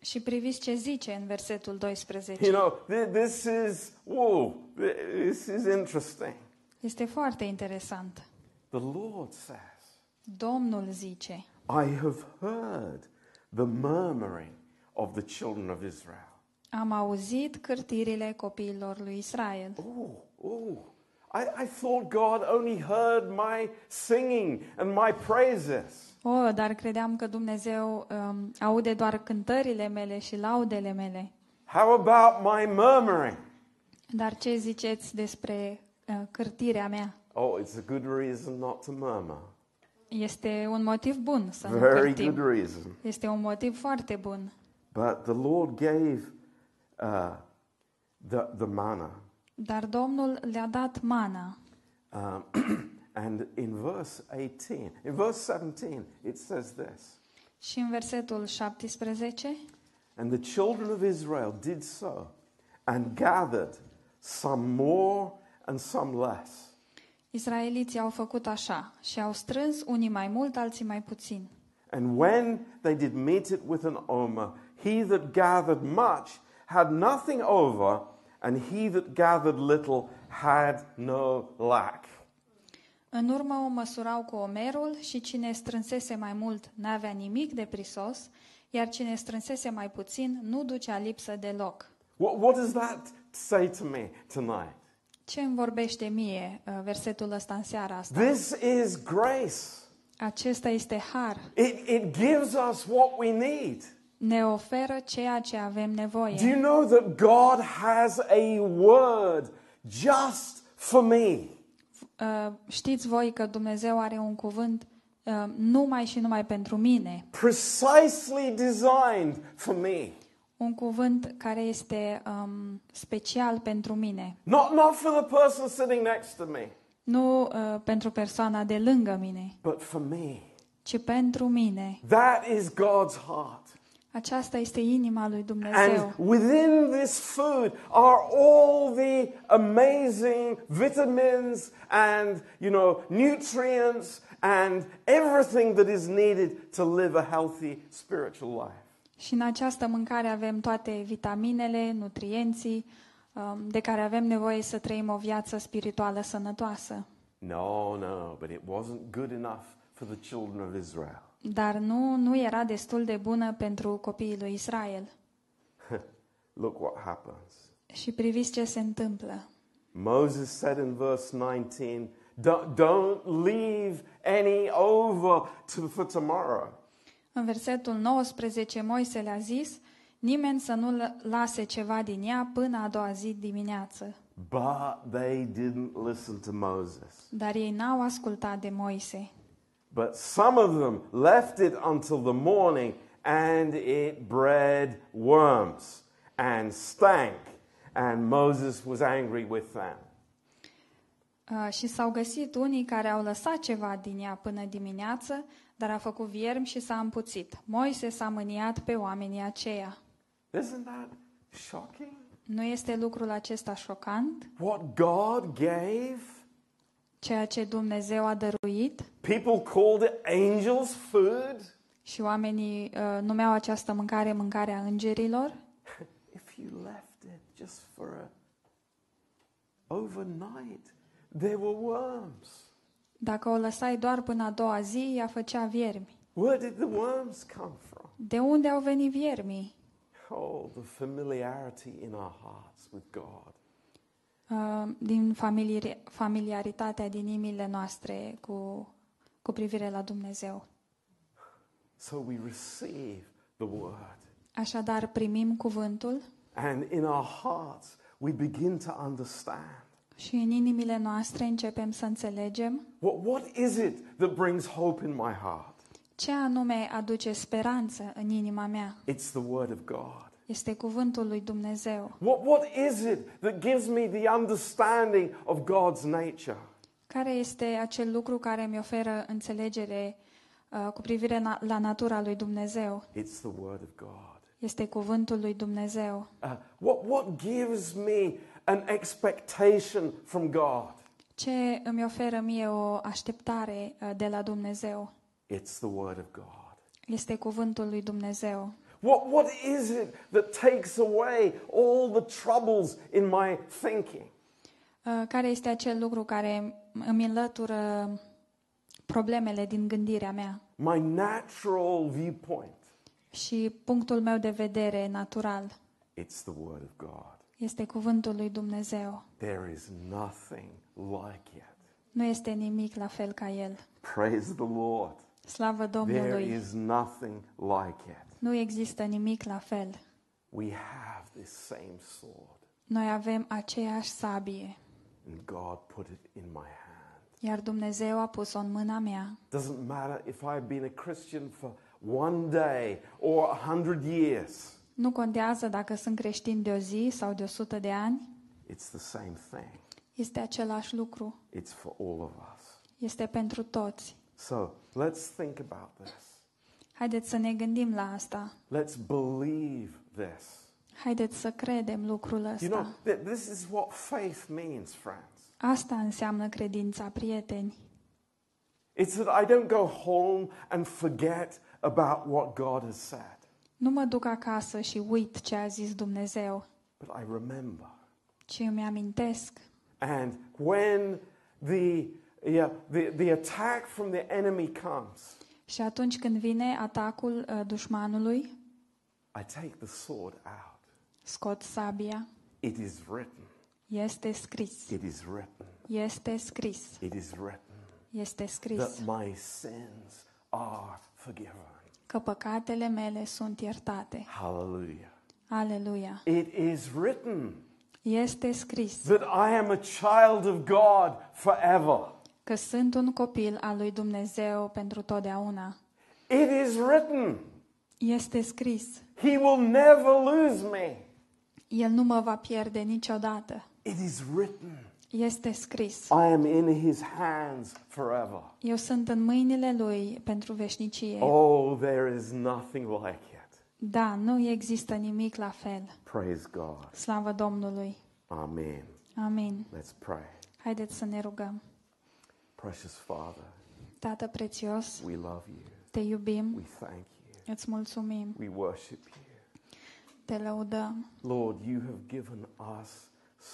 S7: și priviți ce zice în versetul 12.
S6: You know, th- this is, whoa, th- this is interesting.
S7: Este foarte interesant.
S6: The Lord says,
S7: Domnul zice,
S6: I have heard the murmuring of the children of Israel.
S7: am auzit cârtirile copiilor lui Israel.
S6: Oh, oh. I, I thought God only heard my singing and my praises.
S7: Oh, dar credeam că Dumnezeu um, aude doar cântările mele și laudele mele.
S6: How about my murmuring?
S7: Dar ce ziceți despre uh, cârtirea mea?
S6: Oh, it's a good reason not to murmur.
S7: Este un motiv bun să nu
S6: Very
S7: cârtim.
S6: good reason.
S7: Este un motiv foarte bun.
S6: But the Lord gave uh, the, the manna.
S7: Dar Domnul le-a dat mana.
S6: Um, and in verse 18, in verse 17, it says this
S7: Și în versetul 17,
S6: And the children of Israel did so and gathered some more and some less.
S7: Israeliții au făcut așa și au strâns unii mai mult, alții mai puțin.
S6: And when they did meet it with an omer, he that gathered much had nothing over, and he that gathered little had no lack.
S7: În urmă o măsurau cu omerul și cine strânsese mai mult n-avea nimic de prisos, iar cine strânsese mai puțin nu ducea lipsă deloc.
S6: What, what does that say to me tonight?
S7: Ce îmi vorbește mie uh, versetul ăsta în seara asta?
S6: This is grace.
S7: Acesta este har.
S6: It, it gives us what we need.
S7: Ne oferă ceea ce avem
S6: Do you
S7: nevoie.
S6: know that God has a word just for me?
S7: Uh, Știți voi că Dumnezeu are un cuvânt uh, numai și numai pentru mine.
S6: Precisely designed for me.
S7: Un cuvânt care este um, special pentru mine.
S6: Not, not for the person sitting next to me,
S7: Nu uh, pentru persoana de lângă mine,
S6: but for me.
S7: ci pentru mine.
S6: That is God's heart.
S7: Aceasta este inima lui Dumnezeu.
S6: And within this food are all the amazing vitamins and, you know, nutrients and everything that is needed to live a healthy spiritual life.
S7: Și în această mâncare avem toate vitaminele, nutrienții um, de care avem nevoie să trăim o viață spirituală sănătoasă.
S6: No, no, but it wasn't good enough for the children of Israel.
S7: Dar nu, nu era destul de bună pentru copiii lui Israel.
S6: Look what happens.
S7: Și priviți ce se întâmplă.
S6: Moses said in verse 19, don't, don't leave any over to, for tomorrow.
S7: În versetul 19, Moise le-a zis, nimeni să nu l- lase ceva din ea până a doua zi dimineață.
S6: But they didn't listen to Moses.
S7: Dar ei n-au ascultat de Moise.
S6: But some of them left it until the morning, and it bred worms and stank. And Moses was angry with them.
S7: Uh, și s-au găsit unii care au lăsat ceva din ea până dimineață, dar a făcut viermi și s-a împuțit. Moise s-a mâniat pe oamenii aceia.
S6: Isn't that shocking?
S7: Nu este lucrul acesta șocant?
S6: What God gave,
S7: Ceea ce Dumnezeu a dăruit
S6: people called it angels' food.
S7: și oamenii uh, numeau această mâncare mâncarea îngerilor.
S6: If you left it just for a overnight, there were worms.
S7: Dacă o lăsai doar până a doua zi, ea făcea viermi.
S6: Where did the worms come from?
S7: De unde au venit viermii?
S6: Oh, the familiarity in our hearts with God.
S7: Uh, din familiari- familiaritatea din inimile noastre cu, cu privire la Dumnezeu.
S6: So we receive the word.
S7: Așadar, primim cuvântul
S6: And in our hearts, we begin to understand.
S7: Și în inimile noastre începem să înțelegem
S6: What, what is it that brings hope in my heart?
S7: ce anume aduce speranță în inima mea.
S6: It's the word of God.
S7: Este cuvântul lui Dumnezeu.
S6: What, what is it that gives me the understanding of God's nature?
S7: Care este acel lucru care mi oferă înțelegere uh, cu privire na- la natura lui Dumnezeu?
S6: It's the word of God.
S7: Este cuvântul lui Dumnezeu.
S6: Uh, what, what gives me an expectation from God?
S7: Ce îmi oferă mie o așteptare uh, de la Dumnezeu?
S6: It's the word of God.
S7: Este cuvântul lui Dumnezeu.
S6: What, what is it that takes away all the troubles in my thinking?
S7: Uh, Care este acel lucru care îmi înlătură problemele din gândirea mea
S6: My natural viewpoint.
S7: și punctul meu de vedere natural?
S6: It's the word of God.
S7: Este cuvântul lui Dumnezeu.
S6: There is nothing like it.
S7: Nu este nimic la fel ca el.
S6: Praise the Lord.
S7: Slavă
S6: There
S7: Domnului!
S6: is nothing like it.
S7: Nu există nimic la fel.
S6: We have this same sword,
S7: Noi avem aceeași sabie,
S6: and God put it in my hand.
S7: iar Dumnezeu a pus-o în mâna mea.
S6: Doesn't matter if I've been a Christian for one day or a hundred years,
S7: Nu contează dacă sunt creștin de o zi sau de o sută de ani,
S6: it's the same thing.
S7: este același lucru.
S6: It's for all of us.
S7: Este pentru toți.
S6: So let's think about this.
S7: Haideți să ne gândim la asta.
S6: Let's believe this.
S7: Haideți să credem lucrul
S6: You know,
S7: ăsta.
S6: th- this is what faith means, friends.
S7: Asta înseamnă credința, prieteni.
S6: It's that I don't go home and forget about what God has said,
S7: Nu mă duc acasă și uit ce a zis Dumnezeu,
S6: but I remember.
S7: ci îmi amintesc.
S6: And when the, yeah, the, the attack from the enemy comes,
S7: Și atunci când vine atacul uh, dușmanului,
S6: I take the sword out.
S7: scot sabia.
S6: It is written.
S7: Este scris.
S6: It is written.
S7: Este scris.
S6: It is written
S7: Este
S6: that
S7: scris
S6: my sins are forgiven.
S7: Că păcatele mele sunt iertate.
S6: Hallelujah.
S7: Aleluia.
S6: It is written
S7: Este scris
S6: that I am a child of God forever.
S7: că sunt un copil al lui Dumnezeu pentru totdeauna.
S6: It is written.
S7: Este scris.
S6: He will never lose me.
S7: El nu mă va pierde niciodată.
S6: It is written.
S7: Este scris.
S6: I am in his hands forever.
S7: Eu sunt în mâinile lui pentru veșnicie.
S6: Oh, there is nothing like it.
S7: Da, nu există nimic la fel.
S6: Praise God.
S7: Slavă Domnului.
S6: Amen.
S7: Amin.
S6: Let's pray.
S7: Haideți să ne rugăm.
S6: Precious Father,
S7: Tată prețios,
S6: we love you.
S7: te iubim,
S6: We thank you.
S7: îți mulțumim,
S6: We worship you.
S7: te lăudăm.
S6: Lord, you have given us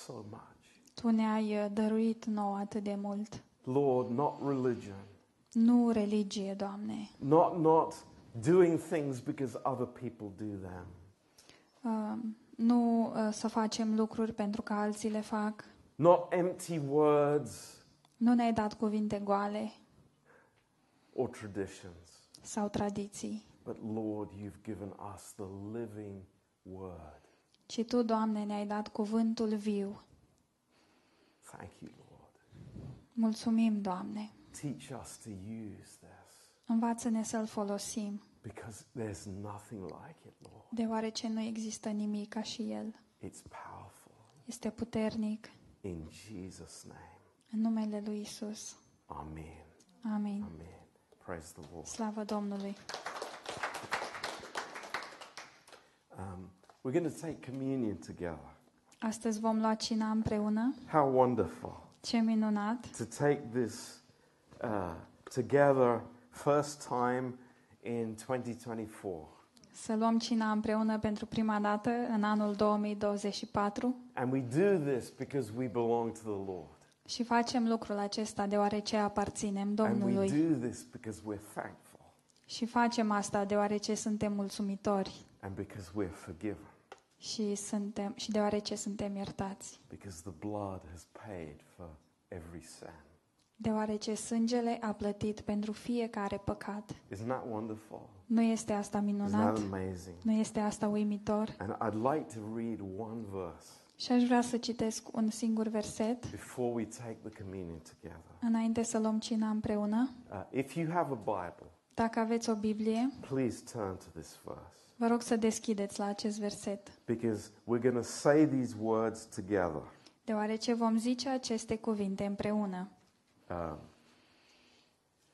S6: so much.
S7: Tu ne-ai uh, dăruit nouă atât de mult.
S6: Lord, not religion,
S7: Nu religie, Doamne.
S6: not not doing things because other people do them.
S7: Uh, nu uh, să facem lucruri pentru că alții le fac.
S6: Not empty words
S7: Nu ne-ai dat cuvinte goale
S6: or traditions,
S7: sau tradiții,
S6: but Lord, you've given us the living word.
S7: ci Tu, Doamne, ne-ai dat cuvântul viu.
S6: Thank you, Lord.
S7: Mulțumim, Doamne.
S6: Teach us to use this
S7: Învață-ne să-l folosim,
S6: because there's nothing like it, Lord.
S7: deoarece nu există nimic ca și el.
S6: It's powerful.
S7: Este puternic.
S6: In Jesus' name.
S7: În numele lui Isus.
S6: Amen.
S7: Amin.
S6: Amen. Praise the Lord.
S7: Slavă Domnului.
S6: Um, we're going to take communion together.
S7: Astăzi vom lua cina împreună.
S6: How wonderful
S7: Ce minunat!
S6: to take this uh, together first time in 2024.
S7: Să luăm cina împreună pentru prima dată în anul 2024
S6: And we do this because we belong to the Lord.
S7: și facem lucrul acesta deoarece aparținem
S6: And we
S7: Domnului.
S6: do this because we're thankful
S7: Și facem asta deoarece suntem mulțumitori
S6: and because we're forgiven.
S7: Și, suntem, și deoarece suntem iertați.
S6: Because the blood has paid for every sin.
S7: Deoarece sângele a plătit pentru fiecare păcat.
S6: Isn't that wonderful?
S7: Nu este asta
S6: Isn't
S7: minunat?
S6: that amazing?
S7: Nu este asta uimitor?
S6: And I'd like to read one verse
S7: Și aș vrea să citesc un singur verset
S6: before we take the communion together.
S7: înainte să luăm cina împreună.
S6: Uh, if you have a Bible,
S7: Dacă aveți o Biblie,
S6: please turn to this verse
S7: vă rog să deschideți la acest verset,
S6: because we're going to say these words together.
S7: deoarece vom zice aceste cuvinte împreună.
S6: Um,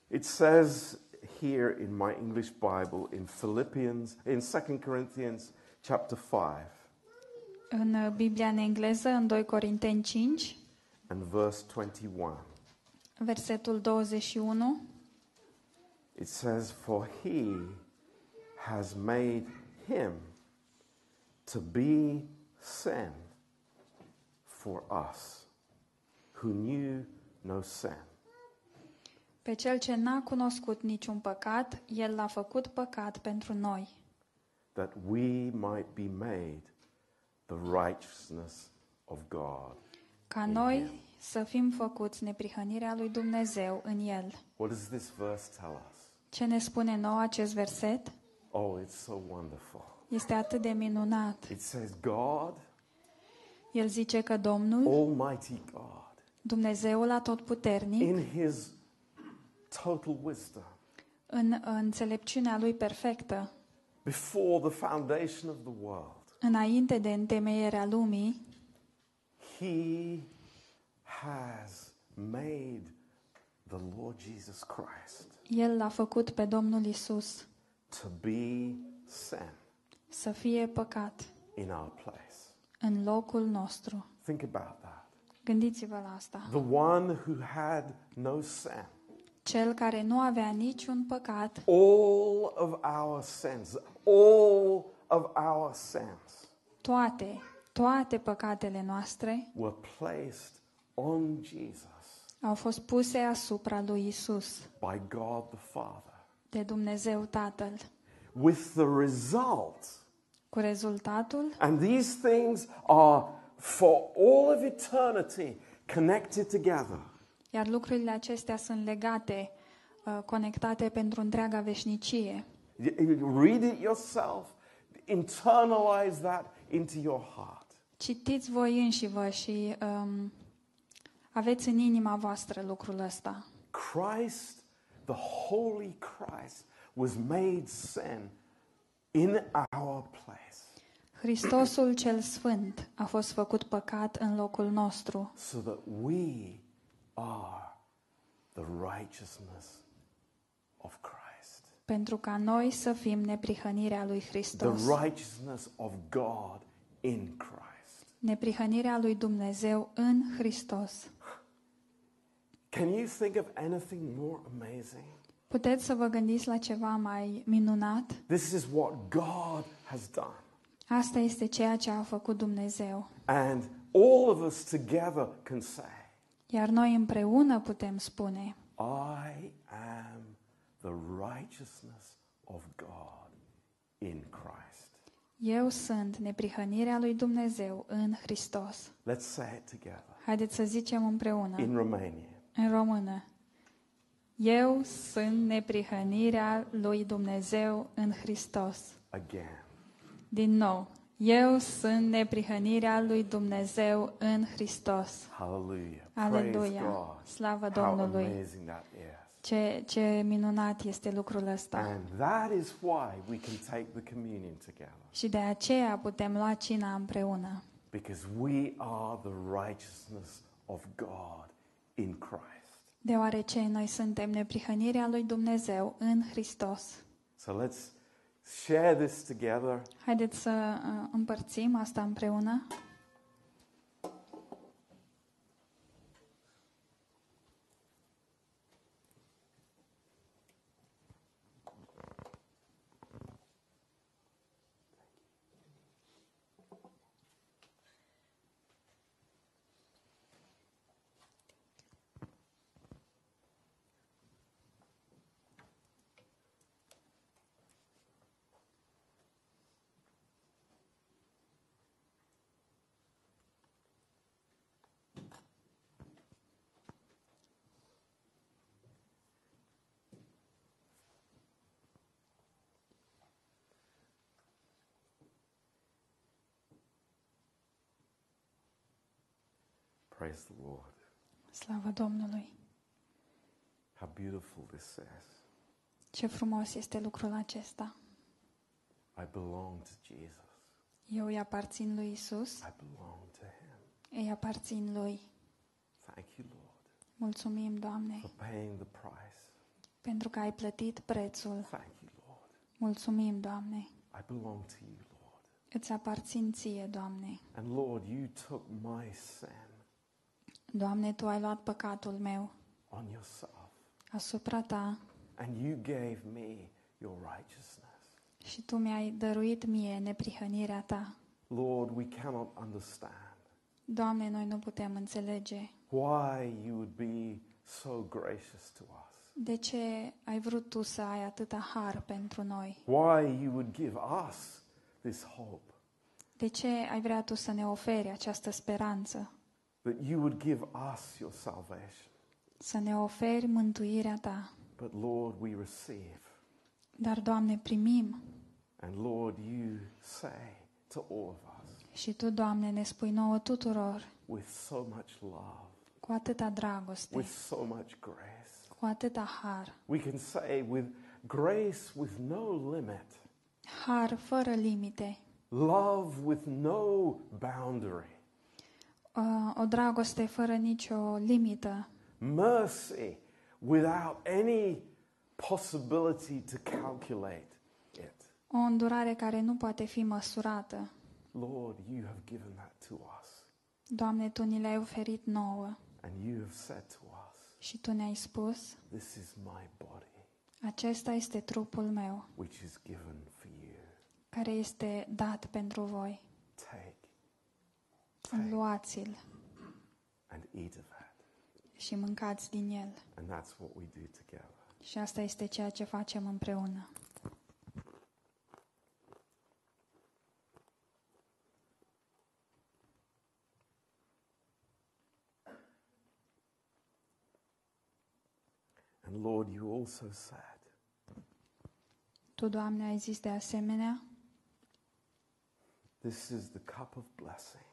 S6: it says here in my English Bible in Philippians, in 2 Corinthians chapter 5
S7: În uh, Biblia în engleză, în 2 Corinteni 5,
S6: and verse 21.
S7: versetul 21,
S6: It says, For he has made him to be sin for us who knew no sin,
S7: pe cel ce n-a cunoscut niciun păcat, el l-a făcut păcat pentru noi,
S6: that we might be made the righteousness of God.
S7: ca
S6: In
S7: noi
S6: him.
S7: să fim făcuți neprihănirea lui Dumnezeu în el.
S6: What does this verse tell us?
S7: Ce ne spune nou acest verset?
S6: Oh, it's so wonderful.
S7: Este atât de minunat.
S6: It says, God,
S7: El zice că Domnul,
S6: Almighty God,
S7: Dumnezeul atotputernic,
S6: in his total wisdom,
S7: în înțelepciunea lui perfectă,
S6: before the foundation of the world,
S7: înainte de întemeierea lumii,
S6: he has made the Lord Jesus Christ
S7: El l-a făcut pe Domnul Isus
S6: to be sin
S7: să fie păcat
S6: in our place.
S7: în locul nostru.
S6: Think about that.
S7: Gândiți-vă la asta.
S6: The one who had no sin.
S7: Cel care nu avea niciun păcat,
S6: All of our sins, all of our sins
S7: toate, toate păcatele noastre
S6: were placed on Jesus
S7: au fost puse asupra lui Isus,
S6: by God the Father,
S7: de Dumnezeu Tatăl,
S6: with the result.
S7: cu rezultatul
S6: And these things are for all of eternity connected together.
S7: Iar lucrurile acestea sunt legate, uh, conectate pentru întreaga veșnicie.
S6: You- you Read it yourself, internalize that into your heart.
S7: Citiți voi înși-vă și um, aveți în inima voastră lucrul ăsta.
S6: Christ, the Holy Christ, was made sin in our place
S7: Hristosul cel Sfânt a fost făcut păcat în locul nostru,
S6: so that we are the righteousness of Christ,
S7: pentru ca noi să fim neprihănirea lui
S6: the
S7: Hristos,
S6: righteousness of God in Christ.
S7: neprihănirea lui Dumnezeu în Hristos.
S6: Can you think of anything more amazing?
S7: Puteți să vă gândiți la ceva mai minunat?
S6: This is what God has done.
S7: Asta este ceea ce a făcut Dumnezeu.
S6: And all of us together can say,
S7: Iar noi împreună putem spune,
S6: I am the righteousness of God in Christ.
S7: Eu sunt neprihănirea lui Dumnezeu în Hristos.
S6: Let's say it together
S7: Haideți să zicem împreună,
S6: in Romania.
S7: În română. Eu sunt neprihănirea lui Dumnezeu în Hristos.
S6: Again.
S7: Din nou, Eu sunt neprihănirea lui Dumnezeu în Hristos.
S6: Hallelujah. Praise
S7: Aleluia.
S6: God.
S7: Slavă
S6: How
S7: Domnului.
S6: amazing that is.
S7: Ce, ce minunat este lucrul ăsta.
S6: And that is why we can take the communion together.
S7: Și de aceea putem lua cina împreună.
S6: Because we are the righteousness of God in Christ.
S7: Deoarece noi suntem neprihănirea lui Dumnezeu în Hristos.
S6: So let's share this together.
S7: Haideți să uh, împărțim asta împreună.
S6: Praise the Lord.
S7: Slavă Domnului!
S6: How beautiful this says.
S7: Ce frumos este lucrul acesta.
S6: I belong to Jesus.
S7: Eu îi aparțin lui Isus,
S6: I belong to Him.
S7: îi aparțin lui.
S6: Thank you, Lord,
S7: Mulțumim, Doamne,
S6: for paying the price.
S7: pentru că ai plătit prețul.
S6: Thank you, Lord.
S7: Mulțumim, Doamne.
S6: I belong to you, Lord.
S7: Îți aparțin ție, Doamne.
S6: And Lord, you took my sin
S7: Doamne, Tu ai luat păcatul meu
S6: on yourself
S7: asupra Ta
S6: and you gave me your righteousness.
S7: și Tu mi-ai dăruit mie neprihănirea Ta.
S6: Lord, we cannot understand
S7: Doamne, noi nu putem înțelege
S6: why you would be so gracious to us.
S7: de ce ai vrut Tu să ai atâta har pentru noi.
S6: Why you would give us this hope.
S7: De ce ai vrea Tu să ne oferi această speranță,
S6: That you would give us your salvation.
S7: să ne oferi mântuirea Ta.
S6: But Lord, we receive.
S7: Dar, Doamne, primim
S6: And Lord, you say to all of us
S7: și Tu, Doamne, ne spui nouă tuturor
S6: with so much love,
S7: cu atâta dragoste,
S6: with so much grace.
S7: cu atâta har,
S6: We can say with grace with no limit,
S7: har fără limite,
S6: love with no boundary,
S7: o dragoste fără nicio limită,
S6: mercy without any possibility to calculate it.
S7: o îndurare care nu poate fi măsurată.
S6: Lord, you have given that to us.
S7: Doamne, Tu ni le-ai oferit nouă
S6: And you have said to us,
S7: și Tu ne-ai spus,
S6: This is my body,
S7: acesta este trupul meu,
S6: which is given for you.
S7: care este dat pentru voi.
S6: Take, take
S7: Luați-l
S6: and eat of that.
S7: și mâncați din el.
S6: And that's what we do together.
S7: Și asta este ceea ce facem împreună.
S6: And Lord, you also said,
S7: Tu, Doamne, ai zis de asemenea,
S6: This is the cup of blessing.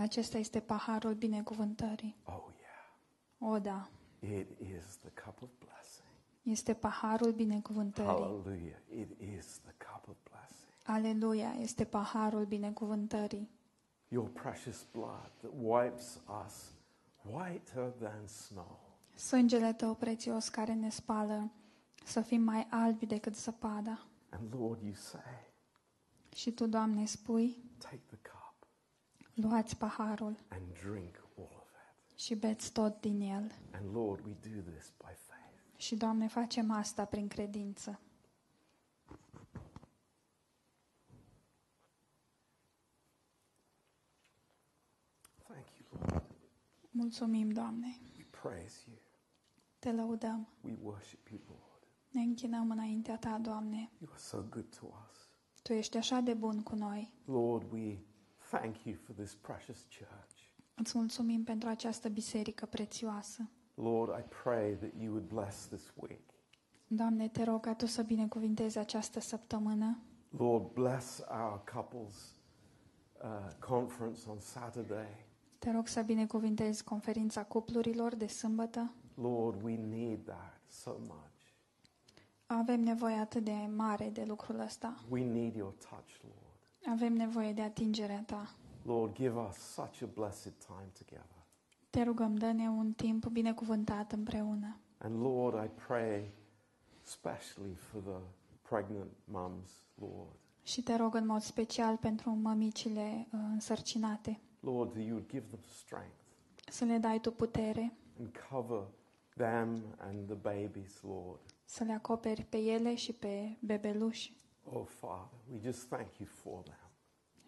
S7: Acesta este paharul binecuvântării.
S6: Oh, yeah.
S7: O, da,
S6: It is the cup of blessing.
S7: este paharul binecuvântării.
S6: Hallelujah. It is the cup of blessing.
S7: Aleluia, este paharul binecuvântării.
S6: Your precious blood that wipes us whiter than snow.
S7: Sângele Tău prețios care ne spală să fim mai albi decât zăpada.
S6: And Lord, you say,
S7: Și Tu, Doamne, spui,
S6: take the cup
S7: luați paharul
S6: and drink all of it.
S7: și beți tot din el.
S6: And Lord, we do this by faith.
S7: Și, Doamne, facem asta prin credință.
S6: Thank you, Lord.
S7: Mulțumim, Doamne.
S6: We praise you.
S7: Te lăudăm.
S6: We worship you, Lord.
S7: Ne închinăm înaintea Ta, Doamne.
S6: You are so good to us.
S7: Tu ești așa de bun cu noi.
S6: Lord, we thank you for this precious church.
S7: Îți mulțumim pentru această biserică prețioasă.
S6: Lord, I pray that you would bless this week.
S7: Doamne, te rog ca Tu să binecuvintezi această săptămână.
S6: Lord, bless our couples uh, conference on Saturday.
S1: Te rog să binecuvintezi conferința cuplurilor de sâmbătă.
S6: Lord, we need that so much.
S1: Avem nevoie atât de mare de lucrul ăsta.
S6: We need your touch, Lord.
S1: Avem nevoie de atingerea ta.
S6: Lord, give us such a blessed time together.
S1: Te rugăm, dă-ne un timp binecuvântat împreună.
S6: And Lord, I pray especially for the pregnant mums, Lord.
S1: Și te rog în mod special pentru mămicile uh, însărcinate.
S6: Lord, that you would give them strength
S1: Să le dai tu putere,
S6: and cover them and the babies, Lord.
S1: să le acoperi pe ele și pe bebeluși.
S6: Oh, Father, we just thank you for them.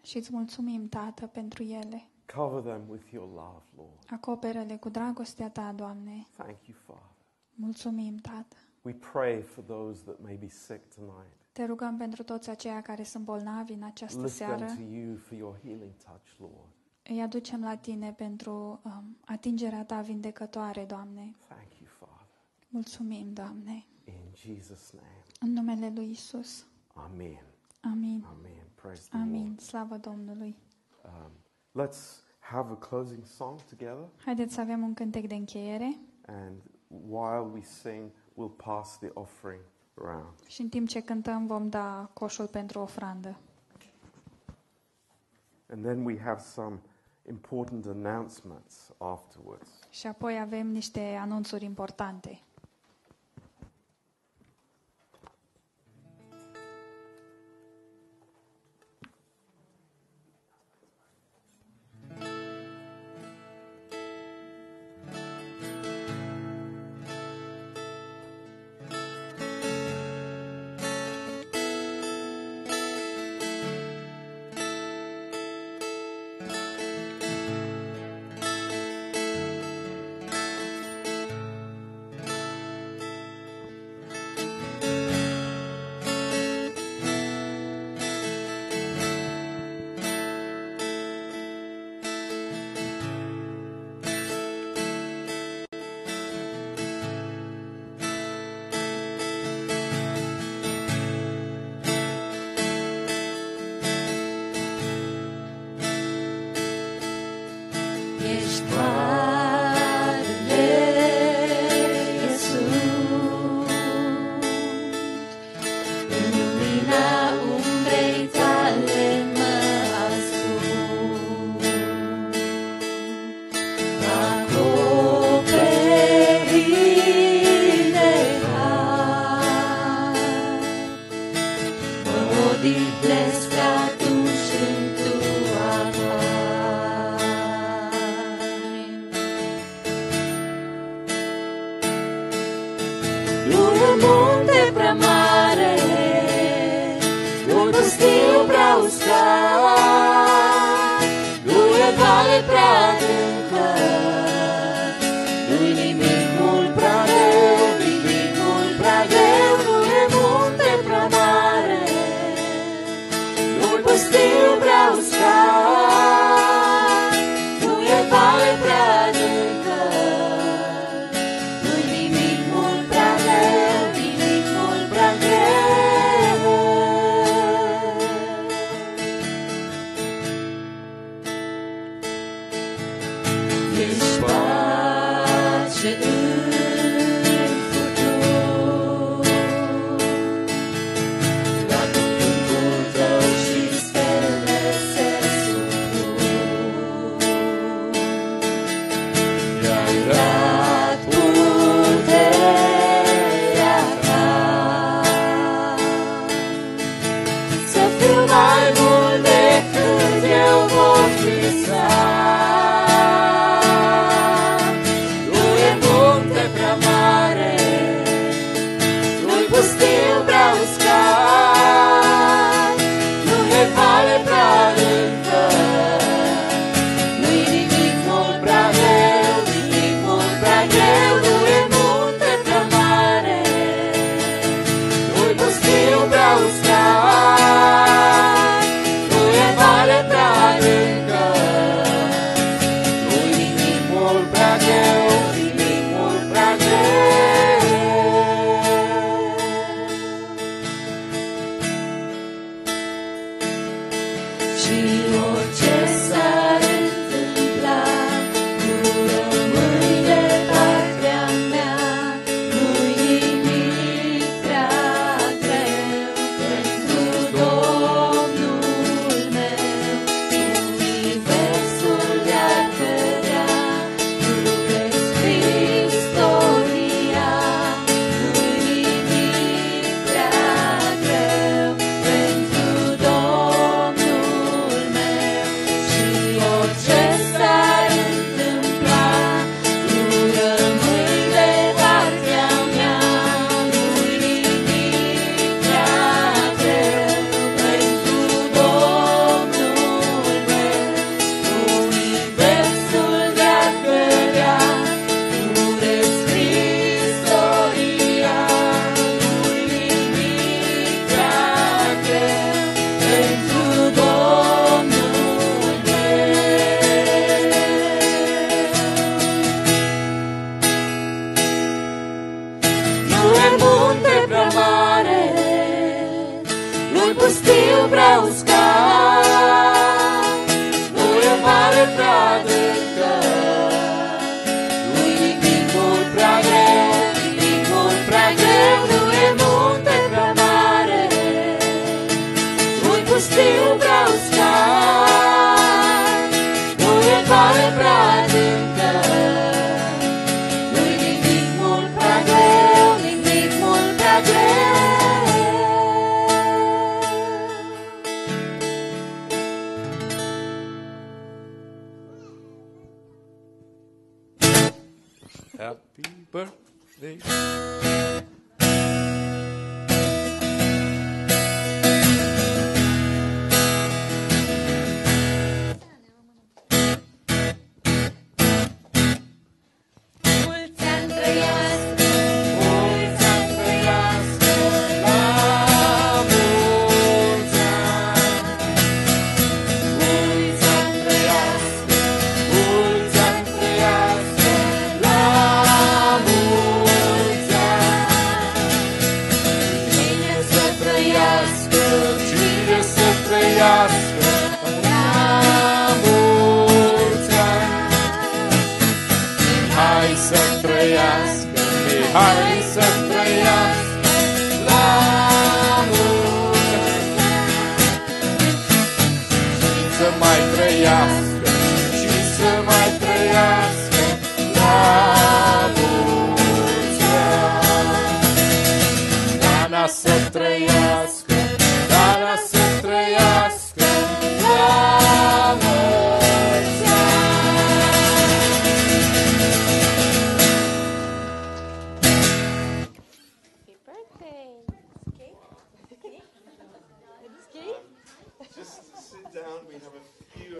S1: Și îți mulțumim, Tată, pentru ele.
S6: Cover them with your love, Lord.
S1: Acoperă-le cu dragostea ta, Doamne.
S6: Thank you, Father.
S1: Mulțumim, Tată.
S6: We pray for those that may be sick tonight.
S1: Te rugăm pentru toți aceia care sunt bolnavi în această
S6: Lift them
S1: seară.
S6: to you for your healing touch, Lord.
S1: Îi aducem la Tine pentru um, atingerea Ta vindecătoare, Doamne.
S6: Thank you, Father.
S1: Mulțumim, Doamne.
S6: In Jesus' name.
S1: În numele Lui Isus.
S6: Amen.
S1: Amin.
S6: Amen. Praise the
S1: Amin.
S6: Lord.
S1: Slavă Domnului.
S6: Um, let's have a closing song together.
S1: Haideți să avem un cântec de încheiere
S6: And while we sing, we'll pass the offering around.
S1: și în timp ce cântăm vom da coșul pentru ofrandă.
S6: And then we have some important announcements afterwards.
S1: Și apoi avem niște anunțuri importante.